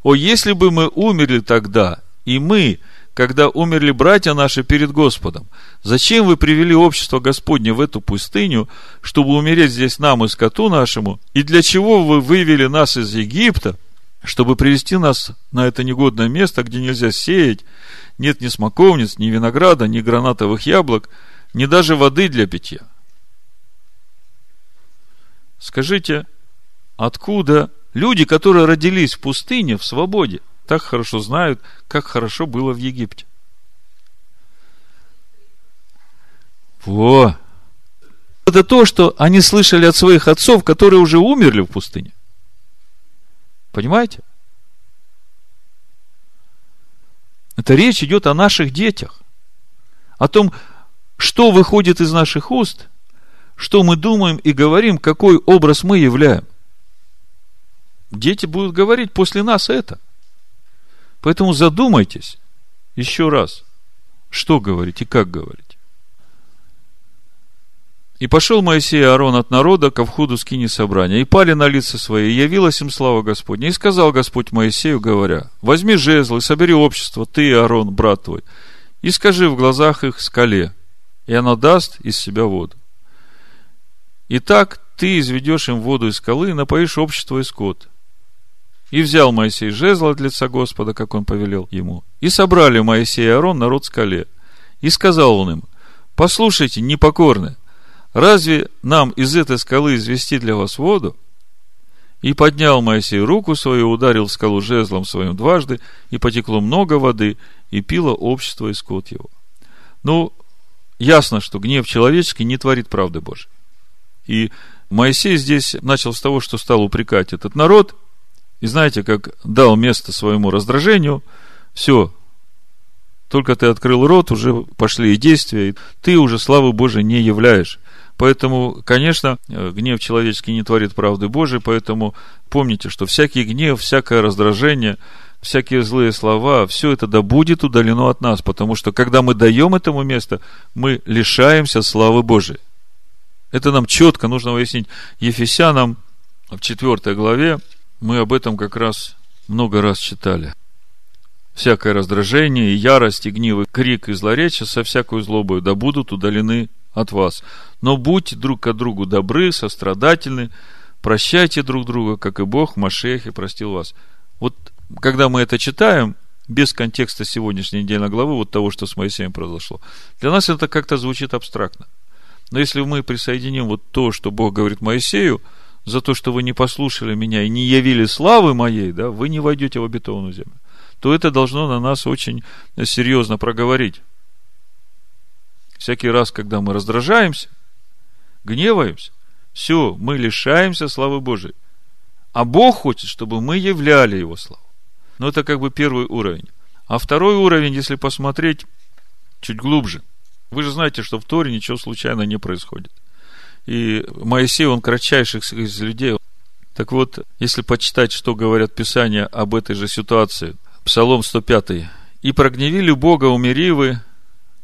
О, если бы мы умерли тогда, и мы, когда умерли братья наши перед Господом, зачем вы привели общество Господне в эту пустыню, чтобы умереть здесь нам и скоту нашему? И для чего вы вывели нас из Египта, чтобы привести нас на это негодное место, где нельзя сеять, нет ни смоковниц, ни винограда, ни гранатовых яблок, ни даже воды для питья? Скажите, откуда Люди, которые родились в пустыне, в свободе, так хорошо знают, как хорошо было в Египте. Во! Это то, что они слышали от своих отцов, которые уже умерли в пустыне. Понимаете? Это речь идет о наших детях. О том, что выходит из наших уст, что мы думаем и говорим, какой образ мы являем. Дети будут говорить после нас это. Поэтому задумайтесь еще раз, что говорить и как говорить. И пошел Моисей и Аарон от народа ко входу скини собрания, и пали на лица свои, и явилась им слава Господня. И сказал Господь Моисею, говоря, возьми жезл и собери общество, ты и Аарон, брат твой, и скажи в глазах их скале, и она даст из себя воду. Итак, ты изведешь им воду из скалы и напоишь общество и скот. И взял Моисей жезл от лица Господа, как он повелел ему. И собрали Моисей и Аарон народ скале. И сказал он им, послушайте, непокорные, разве нам из этой скалы извести для вас воду? И поднял Моисей руку свою, ударил скалу жезлом своим дважды, и потекло много воды, и пило общество и скот его. Ну, ясно, что гнев человеческий не творит правды Божьей. И Моисей здесь начал с того, что стал упрекать этот народ, и знаете, как дал место своему раздражению, все, только ты открыл рот, уже пошли и действия, и ты уже славы Божией не являешь. Поэтому, конечно, гнев человеческий не творит правды Божией, поэтому помните, что всякий гнев, всякое раздражение, всякие злые слова, все это да будет удалено от нас, потому что когда мы даем этому место, мы лишаемся славы Божией. Это нам четко нужно выяснить Ефесянам в 4 главе, мы об этом как раз много раз читали. Всякое раздражение, и ярость, и гнев, и крик, и злоречие со всякой злобой да будут удалены от вас. Но будьте друг к другу добры, сострадательны, прощайте друг друга, как и Бог в Машехе простил вас. Вот когда мы это читаем, без контекста сегодняшней недельной главы, вот того, что с Моисеем произошло, для нас это как-то звучит абстрактно. Но если мы присоединим вот то, что Бог говорит Моисею – за то, что вы не послушали меня и не явили славы моей, да, вы не войдете в обетованную землю, то это должно на нас очень серьезно проговорить. Всякий раз, когда мы раздражаемся, гневаемся, все, мы лишаемся славы Божией. А Бог хочет, чтобы мы являли Его славу. Но это как бы первый уровень. А второй уровень, если посмотреть чуть глубже, вы же знаете, что в Торе ничего случайно не происходит. И Моисей, он кратчайших из людей. Так вот, если почитать, что говорят Писания об этой же ситуации, Псалом 105. «И прогневили Бога у Меривы»,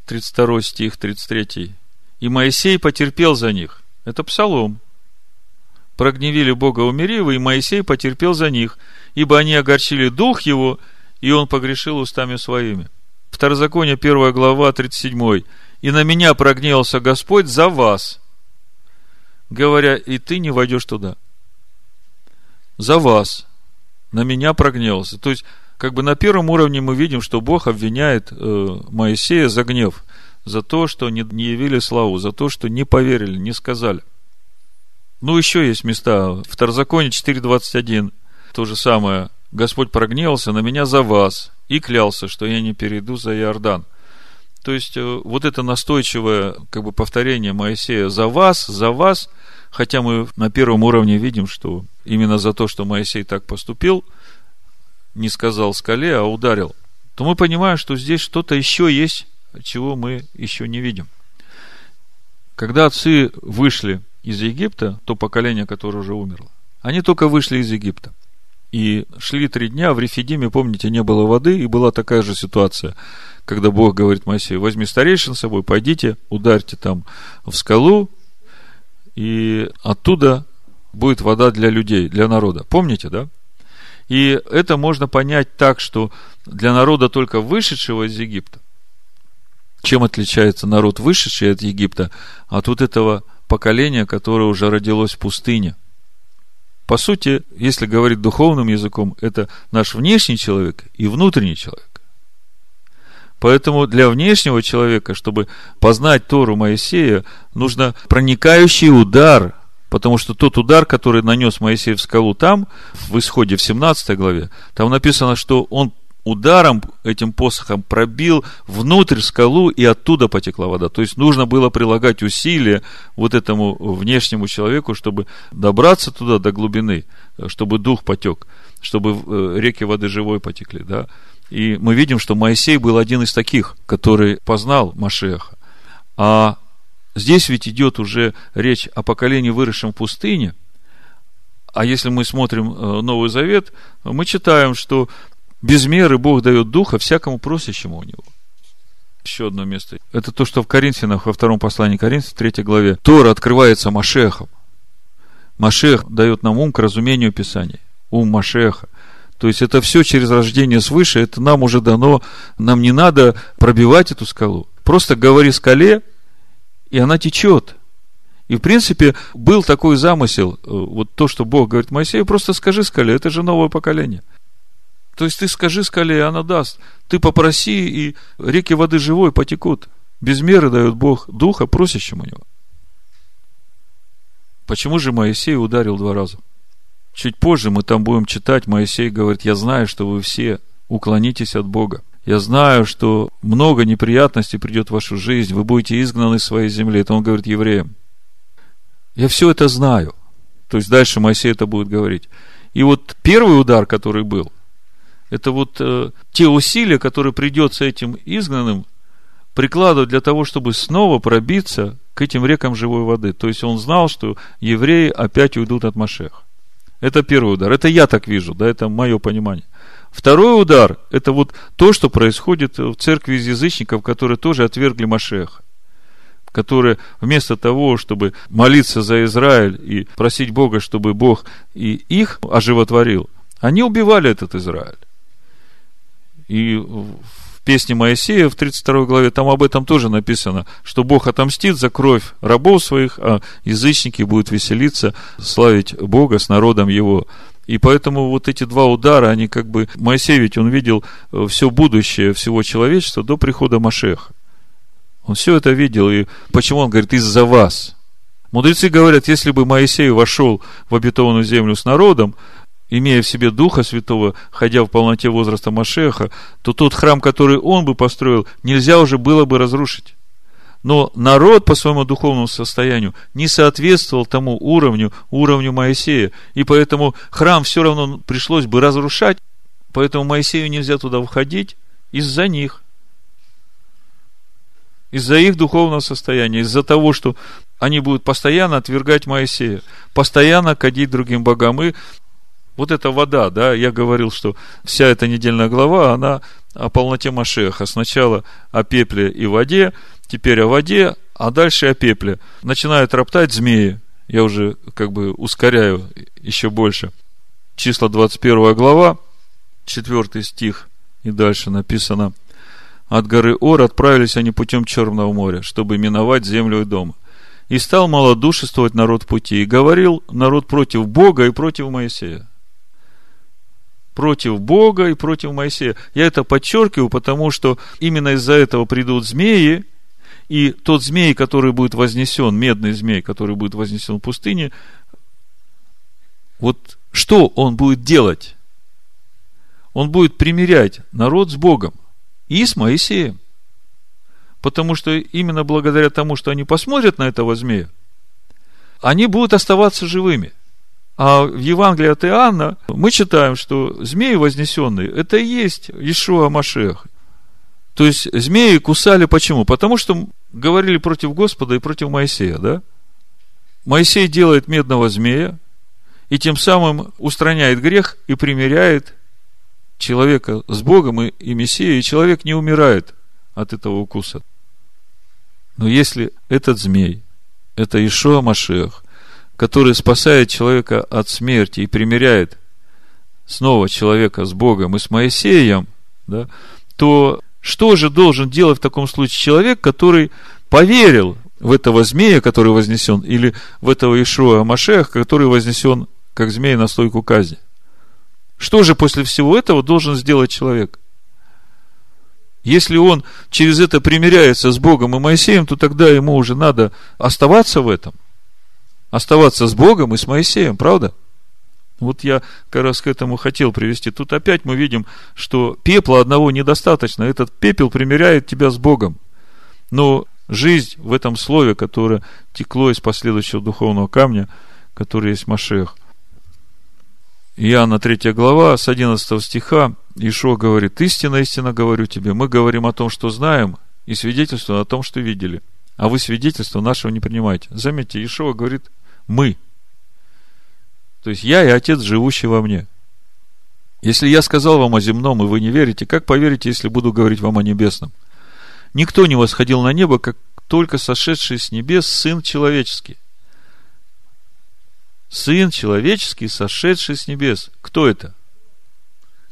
32 стих, 33. «И Моисей потерпел за них». Это Псалом. Прогневили Бога у Меривы, и Моисей потерпел за них, ибо они огорчили дух его, и он погрешил устами своими. Второзаконие, 1 глава, 37. «И на меня прогневался Господь за вас, говоря, и ты не войдешь туда. За вас. На меня прогневался. То есть, как бы на первом уровне мы видим, что Бог обвиняет э, Моисея за гнев, за то, что не, не явили славу, за то, что не поверили, не сказали. Ну, еще есть места. В Второзаконе 4.21 то же самое. Господь прогневался на меня за вас и клялся, что я не перейду за Иордан. То есть, э, вот это настойчивое как бы, повторение Моисея за вас, за вас, хотя мы на первом уровне видим, что именно за то, что Моисей так поступил, не сказал скале, а ударил, то мы понимаем, что здесь что-то еще есть, чего мы еще не видим. Когда отцы вышли из Египта, то поколение, которое уже умерло, они только вышли из Египта. И шли три дня, в Рефидиме, помните, не было воды, и была такая же ситуация, когда Бог говорит Моисею, возьми старейшин с собой, пойдите, ударьте там в скалу, и оттуда будет вода для людей, для народа. Помните, да? И это можно понять так, что для народа только вышедшего из Египта, чем отличается народ, вышедший от Египта, от вот этого поколения, которое уже родилось в пустыне – по сути, если говорить духовным языком, это наш внешний человек и внутренний человек. Поэтому для внешнего человека, чтобы познать Тору Моисея, нужно проникающий удар, потому что тот удар, который нанес Моисей в скалу там, в исходе в 17 главе, там написано, что он ударом этим посохом пробил внутрь скалу, и оттуда потекла вода. То есть нужно было прилагать усилия вот этому внешнему человеку, чтобы добраться туда до глубины, чтобы дух потек, чтобы э, реки воды живой потекли. Да? И мы видим, что Моисей был один из таких, который познал Машеха. А здесь ведь идет уже речь о поколении, выросшем в пустыне. А если мы смотрим э, Новый Завет, мы читаем, что без меры Бог дает духа всякому просящему у него. Еще одно место. Это то, что в Коринфянах, во втором послании Коринфянам, в третьей главе. Тора открывается Машехом. Машех дает нам ум к разумению Писания. Ум Машеха. То есть это все через рождение свыше, это нам уже дано, нам не надо пробивать эту скалу. Просто говори скале, и она течет. И, в принципе, был такой замысел, э, вот то, что Бог говорит Моисею, просто скажи скале, это же новое поколение – то есть ты скажи скале, и она даст. Ты попроси, и реки воды живой потекут. Без меры дает Бог духа просящему него. Почему же Моисей ударил два раза? Чуть позже мы там будем читать, Моисей говорит, я знаю, что вы все уклонитесь от Бога. Я знаю, что много неприятностей придет в вашу жизнь, вы будете изгнаны из своей земли. Это он говорит евреям. Я все это знаю. То есть дальше Моисей это будет говорить. И вот первый удар, который был, это вот э, те усилия, которые придется этим изгнанным прикладывать для того, чтобы снова пробиться к этим рекам живой воды. То есть он знал, что евреи опять уйдут от Машеха. Это первый удар. Это я так вижу, да, это мое понимание. Второй удар – это вот то, что происходит в церкви из язычников, которые тоже отвергли Машеха которые вместо того, чтобы молиться за Израиль и просить Бога, чтобы Бог и их оживотворил, они убивали этот Израиль. И в песне Моисея в 32 главе там об этом тоже написано, что Бог отомстит за кровь рабов своих, а язычники будут веселиться, славить Бога с народом его. И поэтому вот эти два удара, они как бы... Моисей ведь он видел э, все будущее всего человечества до прихода Машеха. Он все это видел. И почему он говорит, из-за вас. Мудрецы говорят, если бы Моисей вошел в обетованную землю с народом, имея в себе Духа Святого, ходя в полноте возраста Машеха, то тот храм, который он бы построил, нельзя уже было бы разрушить. Но народ по своему духовному состоянию не соответствовал тому уровню, уровню Моисея. И поэтому храм все равно пришлось бы разрушать. Поэтому Моисею нельзя туда входить из-за них. Из-за их духовного состояния, из-за того, что они будут постоянно отвергать Моисея, постоянно кадить другим богам. И вот эта вода, да, я говорил, что вся эта недельная глава, она о полноте Машеха. Сначала о пепле и воде, теперь о воде, а дальше о пепле. Начинают роптать змеи. Я уже как бы ускоряю еще больше. Числа 21 глава, 4 стих и дальше написано. От горы Ор отправились они путем Черного моря, чтобы миновать землю и дом. И стал малодушествовать народ пути, и говорил народ против Бога и против Моисея против Бога и против Моисея. Я это подчеркиваю, потому что именно из-за этого придут змеи, И тот змей, который будет вознесен, медный змей, который будет вознесен в пустыне, вот что он будет делать? Он будет примирять народ с Богом и с Моисеем. Потому что именно благодаря тому, что они посмотрят на этого змея, они будут оставаться живыми. А в Евангелии от Иоанна мы читаем, что змеи вознесенные, это и есть Ишуа Машех. То есть, змеи кусали почему? Потому что говорили против Господа и против Моисея, да? Моисей делает медного змея, и тем самым устраняет грех и примиряет человека с Богом и, и Мессией, и человек не умирает от этого укуса. Но если этот змей, это Ишуа Машех, который спасает человека от смерти и примиряет снова человека с Богом и с Моисеем, да, то что же должен делать в таком случае человек, который поверил в этого змея, который вознесен, или в этого Ишуа Машех, который вознесен как змей на стойку казни? Что же после всего этого должен сделать человек? Если он через это примиряется с Богом и Моисеем, то тогда ему уже надо оставаться в этом. Оставаться с Богом и с Моисеем, правда? Вот я как раз к этому хотел привести. Тут опять мы видим, что пепла одного недостаточно. Этот пепел примиряет тебя с Богом. Но жизнь в этом слове, которое текло из последующего духовного камня, который есть Машех – Иоанна 3 глава, с 11 стиха, Ишо говорит, истинно, истинно говорю тебе, мы говорим о том, что знаем, и свидетельствуем о том, что видели. А вы свидетельство нашего не принимаете. Заметьте, Ишова говорит «мы». То есть я и Отец, живущий во мне. Если я сказал вам о земном, и вы не верите, как поверите, если буду говорить вам о небесном? Никто не восходил на небо, как только сошедший с небес Сын Человеческий. Сын человеческий, сошедший с небес. Кто это?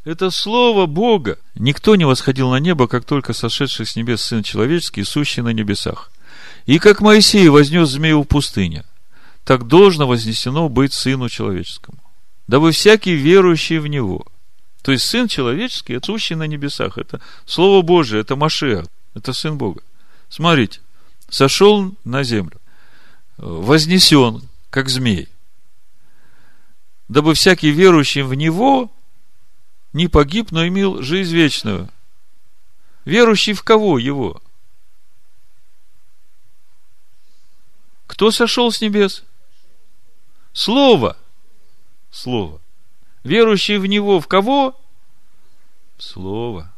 Это Слово Бога. Никто не восходил на небо, как только сошедший с небес Сын человеческий, сущий на небесах. И как Моисей вознес змею в пустыне, так должно вознесено быть Сыну человеческому. Дабы всякий верующий в Него. То есть Сын человеческий, это на небесах. Это Слово Божие, это Машех, это Сын Бога. Смотрите, сошел на землю, вознесен, как змей дабы всякий верующий в Него не погиб, но имел жизнь вечную. Верующий в кого его? Кто сошел с небес? Слово. Слово. Верующий в Него в кого? Слово.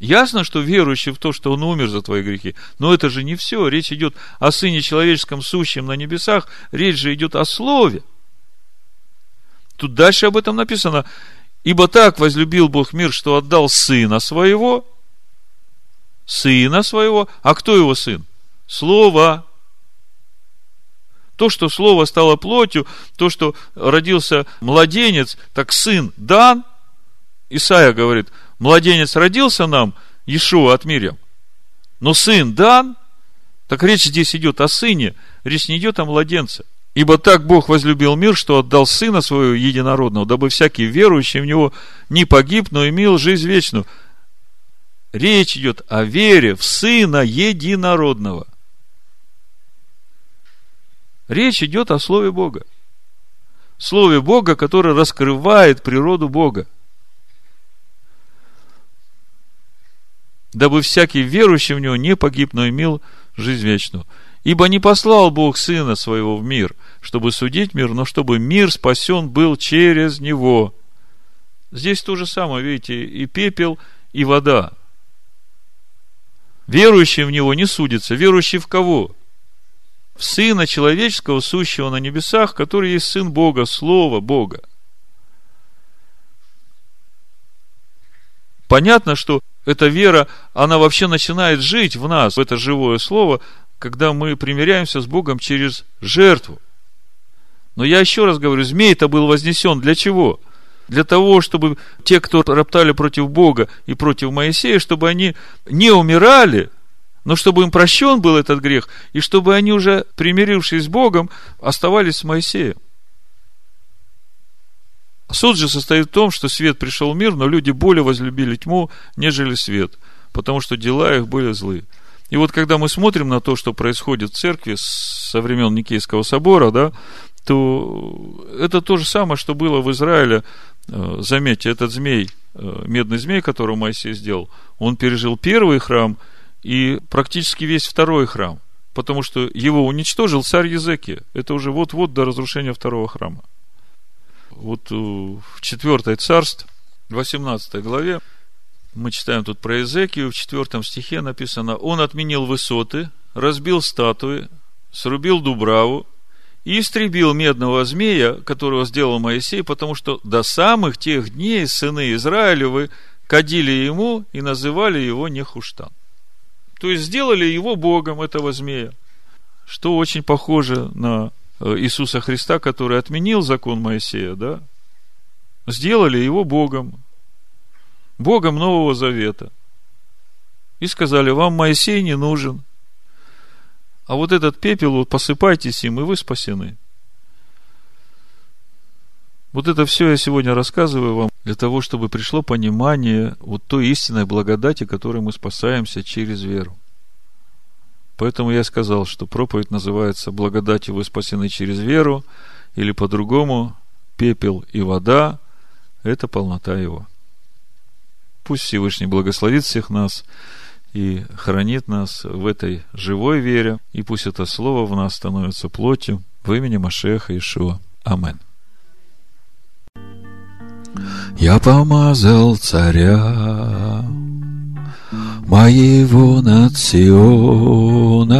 Ясно, что верующий в то, что Он умер за твои грехи. Но это же не все. Речь идет о Сыне Человеческом, сущем на небесах. Речь же идет о Слове. Тут дальше об этом написано. Ибо так возлюбил Бог мир, что отдал Сына Своего. Сына Своего. А кто его Сын? Слово. То, что Слово стало плотью, то, что родился младенец, так Сын дан. Исаия говорит, младенец родился нам, Иешуа от Мирям. Но Сын дан, так речь здесь идет о Сыне, речь не идет о младенце. Ибо так Бог возлюбил мир, что отдал Сына Своего Единородного, дабы всякий верующий в Него не погиб, но имел жизнь вечную. Речь идет о вере в Сына Единородного. Речь идет о Слове Бога. Слове Бога, которое раскрывает природу Бога. Дабы всякий верующий в Него не погиб, но имел жизнь вечную. Ибо не послал Бог Сына Своего в мир, чтобы судить мир, но чтобы мир спасен был через Него. Здесь то же самое, видите, и пепел, и вода. Верующий в Него не судится. Верующий в кого? В Сына Человеческого, сущего на небесах, который есть Сын Бога, Слово Бога. Понятно, что эта вера, она вообще начинает жить в нас, это живое слово, когда мы примиряемся с Богом через жертву. Но я еще раз говорю, змей-то был вознесен для чего? Для того, чтобы те, кто роптали против Бога и против Моисея, чтобы они не умирали, но чтобы им прощен был этот грех, и чтобы они уже, примирившись с Богом, оставались с Моисеем. Суд же состоит в том, что свет пришел в мир, но люди более возлюбили тьму, нежели свет, потому что дела их были злые. И вот когда мы смотрим на то, что происходит в церкви со времен Никейского собора, да, то это то же самое, что было в Израиле. Э, заметьте, этот змей, э, медный змей, которого Моисей сделал, он пережил первый храм и практически весь второй храм, потому что его уничтожил царь Езеки. Это уже вот-вот до разрушения второго храма. Вот э, в 4 царств, 18 главе, мы читаем тут про Езекию, в 4 стихе написано, он отменил высоты, разбил статуи, срубил дубраву, и истребил медного змея, которого сделал Моисей, потому что до самых тех дней сыны Израилевы кадили ему и называли его Нехуштан. То есть сделали его Богом, этого змея, что очень похоже на э, Иисуса Христа, который отменил закон Моисея, да? Сделали его Богом, Богом Нового Завета. И сказали, вам Моисей не нужен, а вот этот пепел, вот посыпайтесь им, и вы спасены. Вот это все я сегодня рассказываю вам для того, чтобы пришло понимание вот той истинной благодати, которой мы спасаемся через веру. Поэтому я сказал, что проповедь называется «Благодатью вы спасены через веру», или по-другому «Пепел и вода» – это полнота Его. Пусть Всевышний благословит всех нас – и хранит нас в этой живой вере, и пусть это слово в нас становится плотью в имени Машеха Ишуа. Амен. Я помазал царя моего над Сионом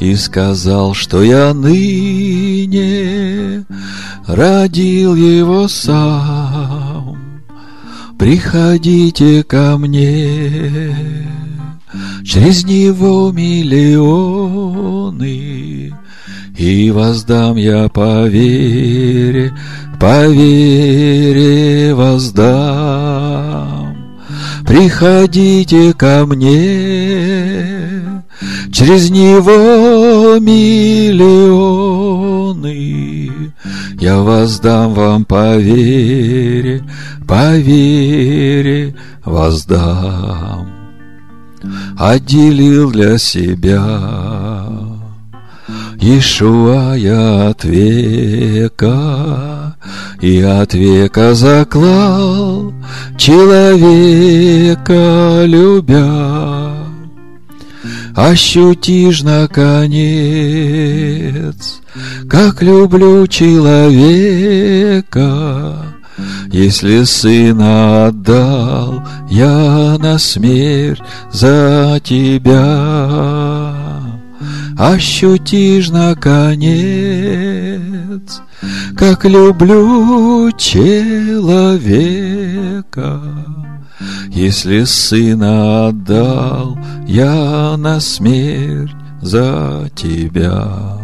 и сказал, что я ныне родил его сам. Приходите ко мне, через него миллионы, и воздам я по вере, по вере воздам. Приходите ко мне, через него миллионы, я воздам вам по вере, по вере воздам. Отделил для себя Ишуа я от века, И от века заклал Человека любя. Ощутишь, наконец, Как люблю человека, если сына отдал я на смерть за тебя, ощутишь наконец, как люблю человека. Если сына отдал я на смерть за тебя,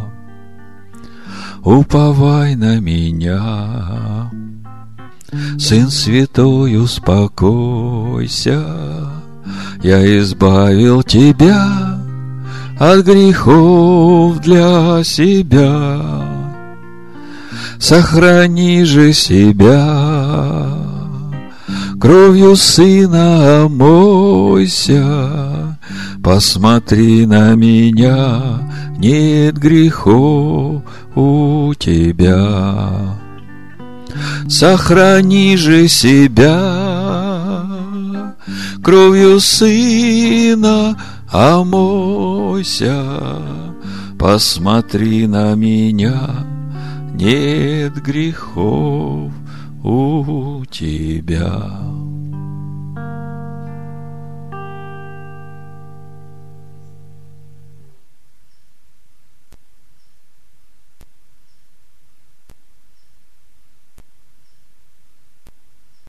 уповай на меня. Сын святой, успокойся, я избавил тебя от грехов для себя. Сохрани же себя, кровью сына омойся, посмотри на меня, нет грехов у тебя. Сохрани же себя кровью сына, омойся, посмотри на меня, нет грехов у тебя.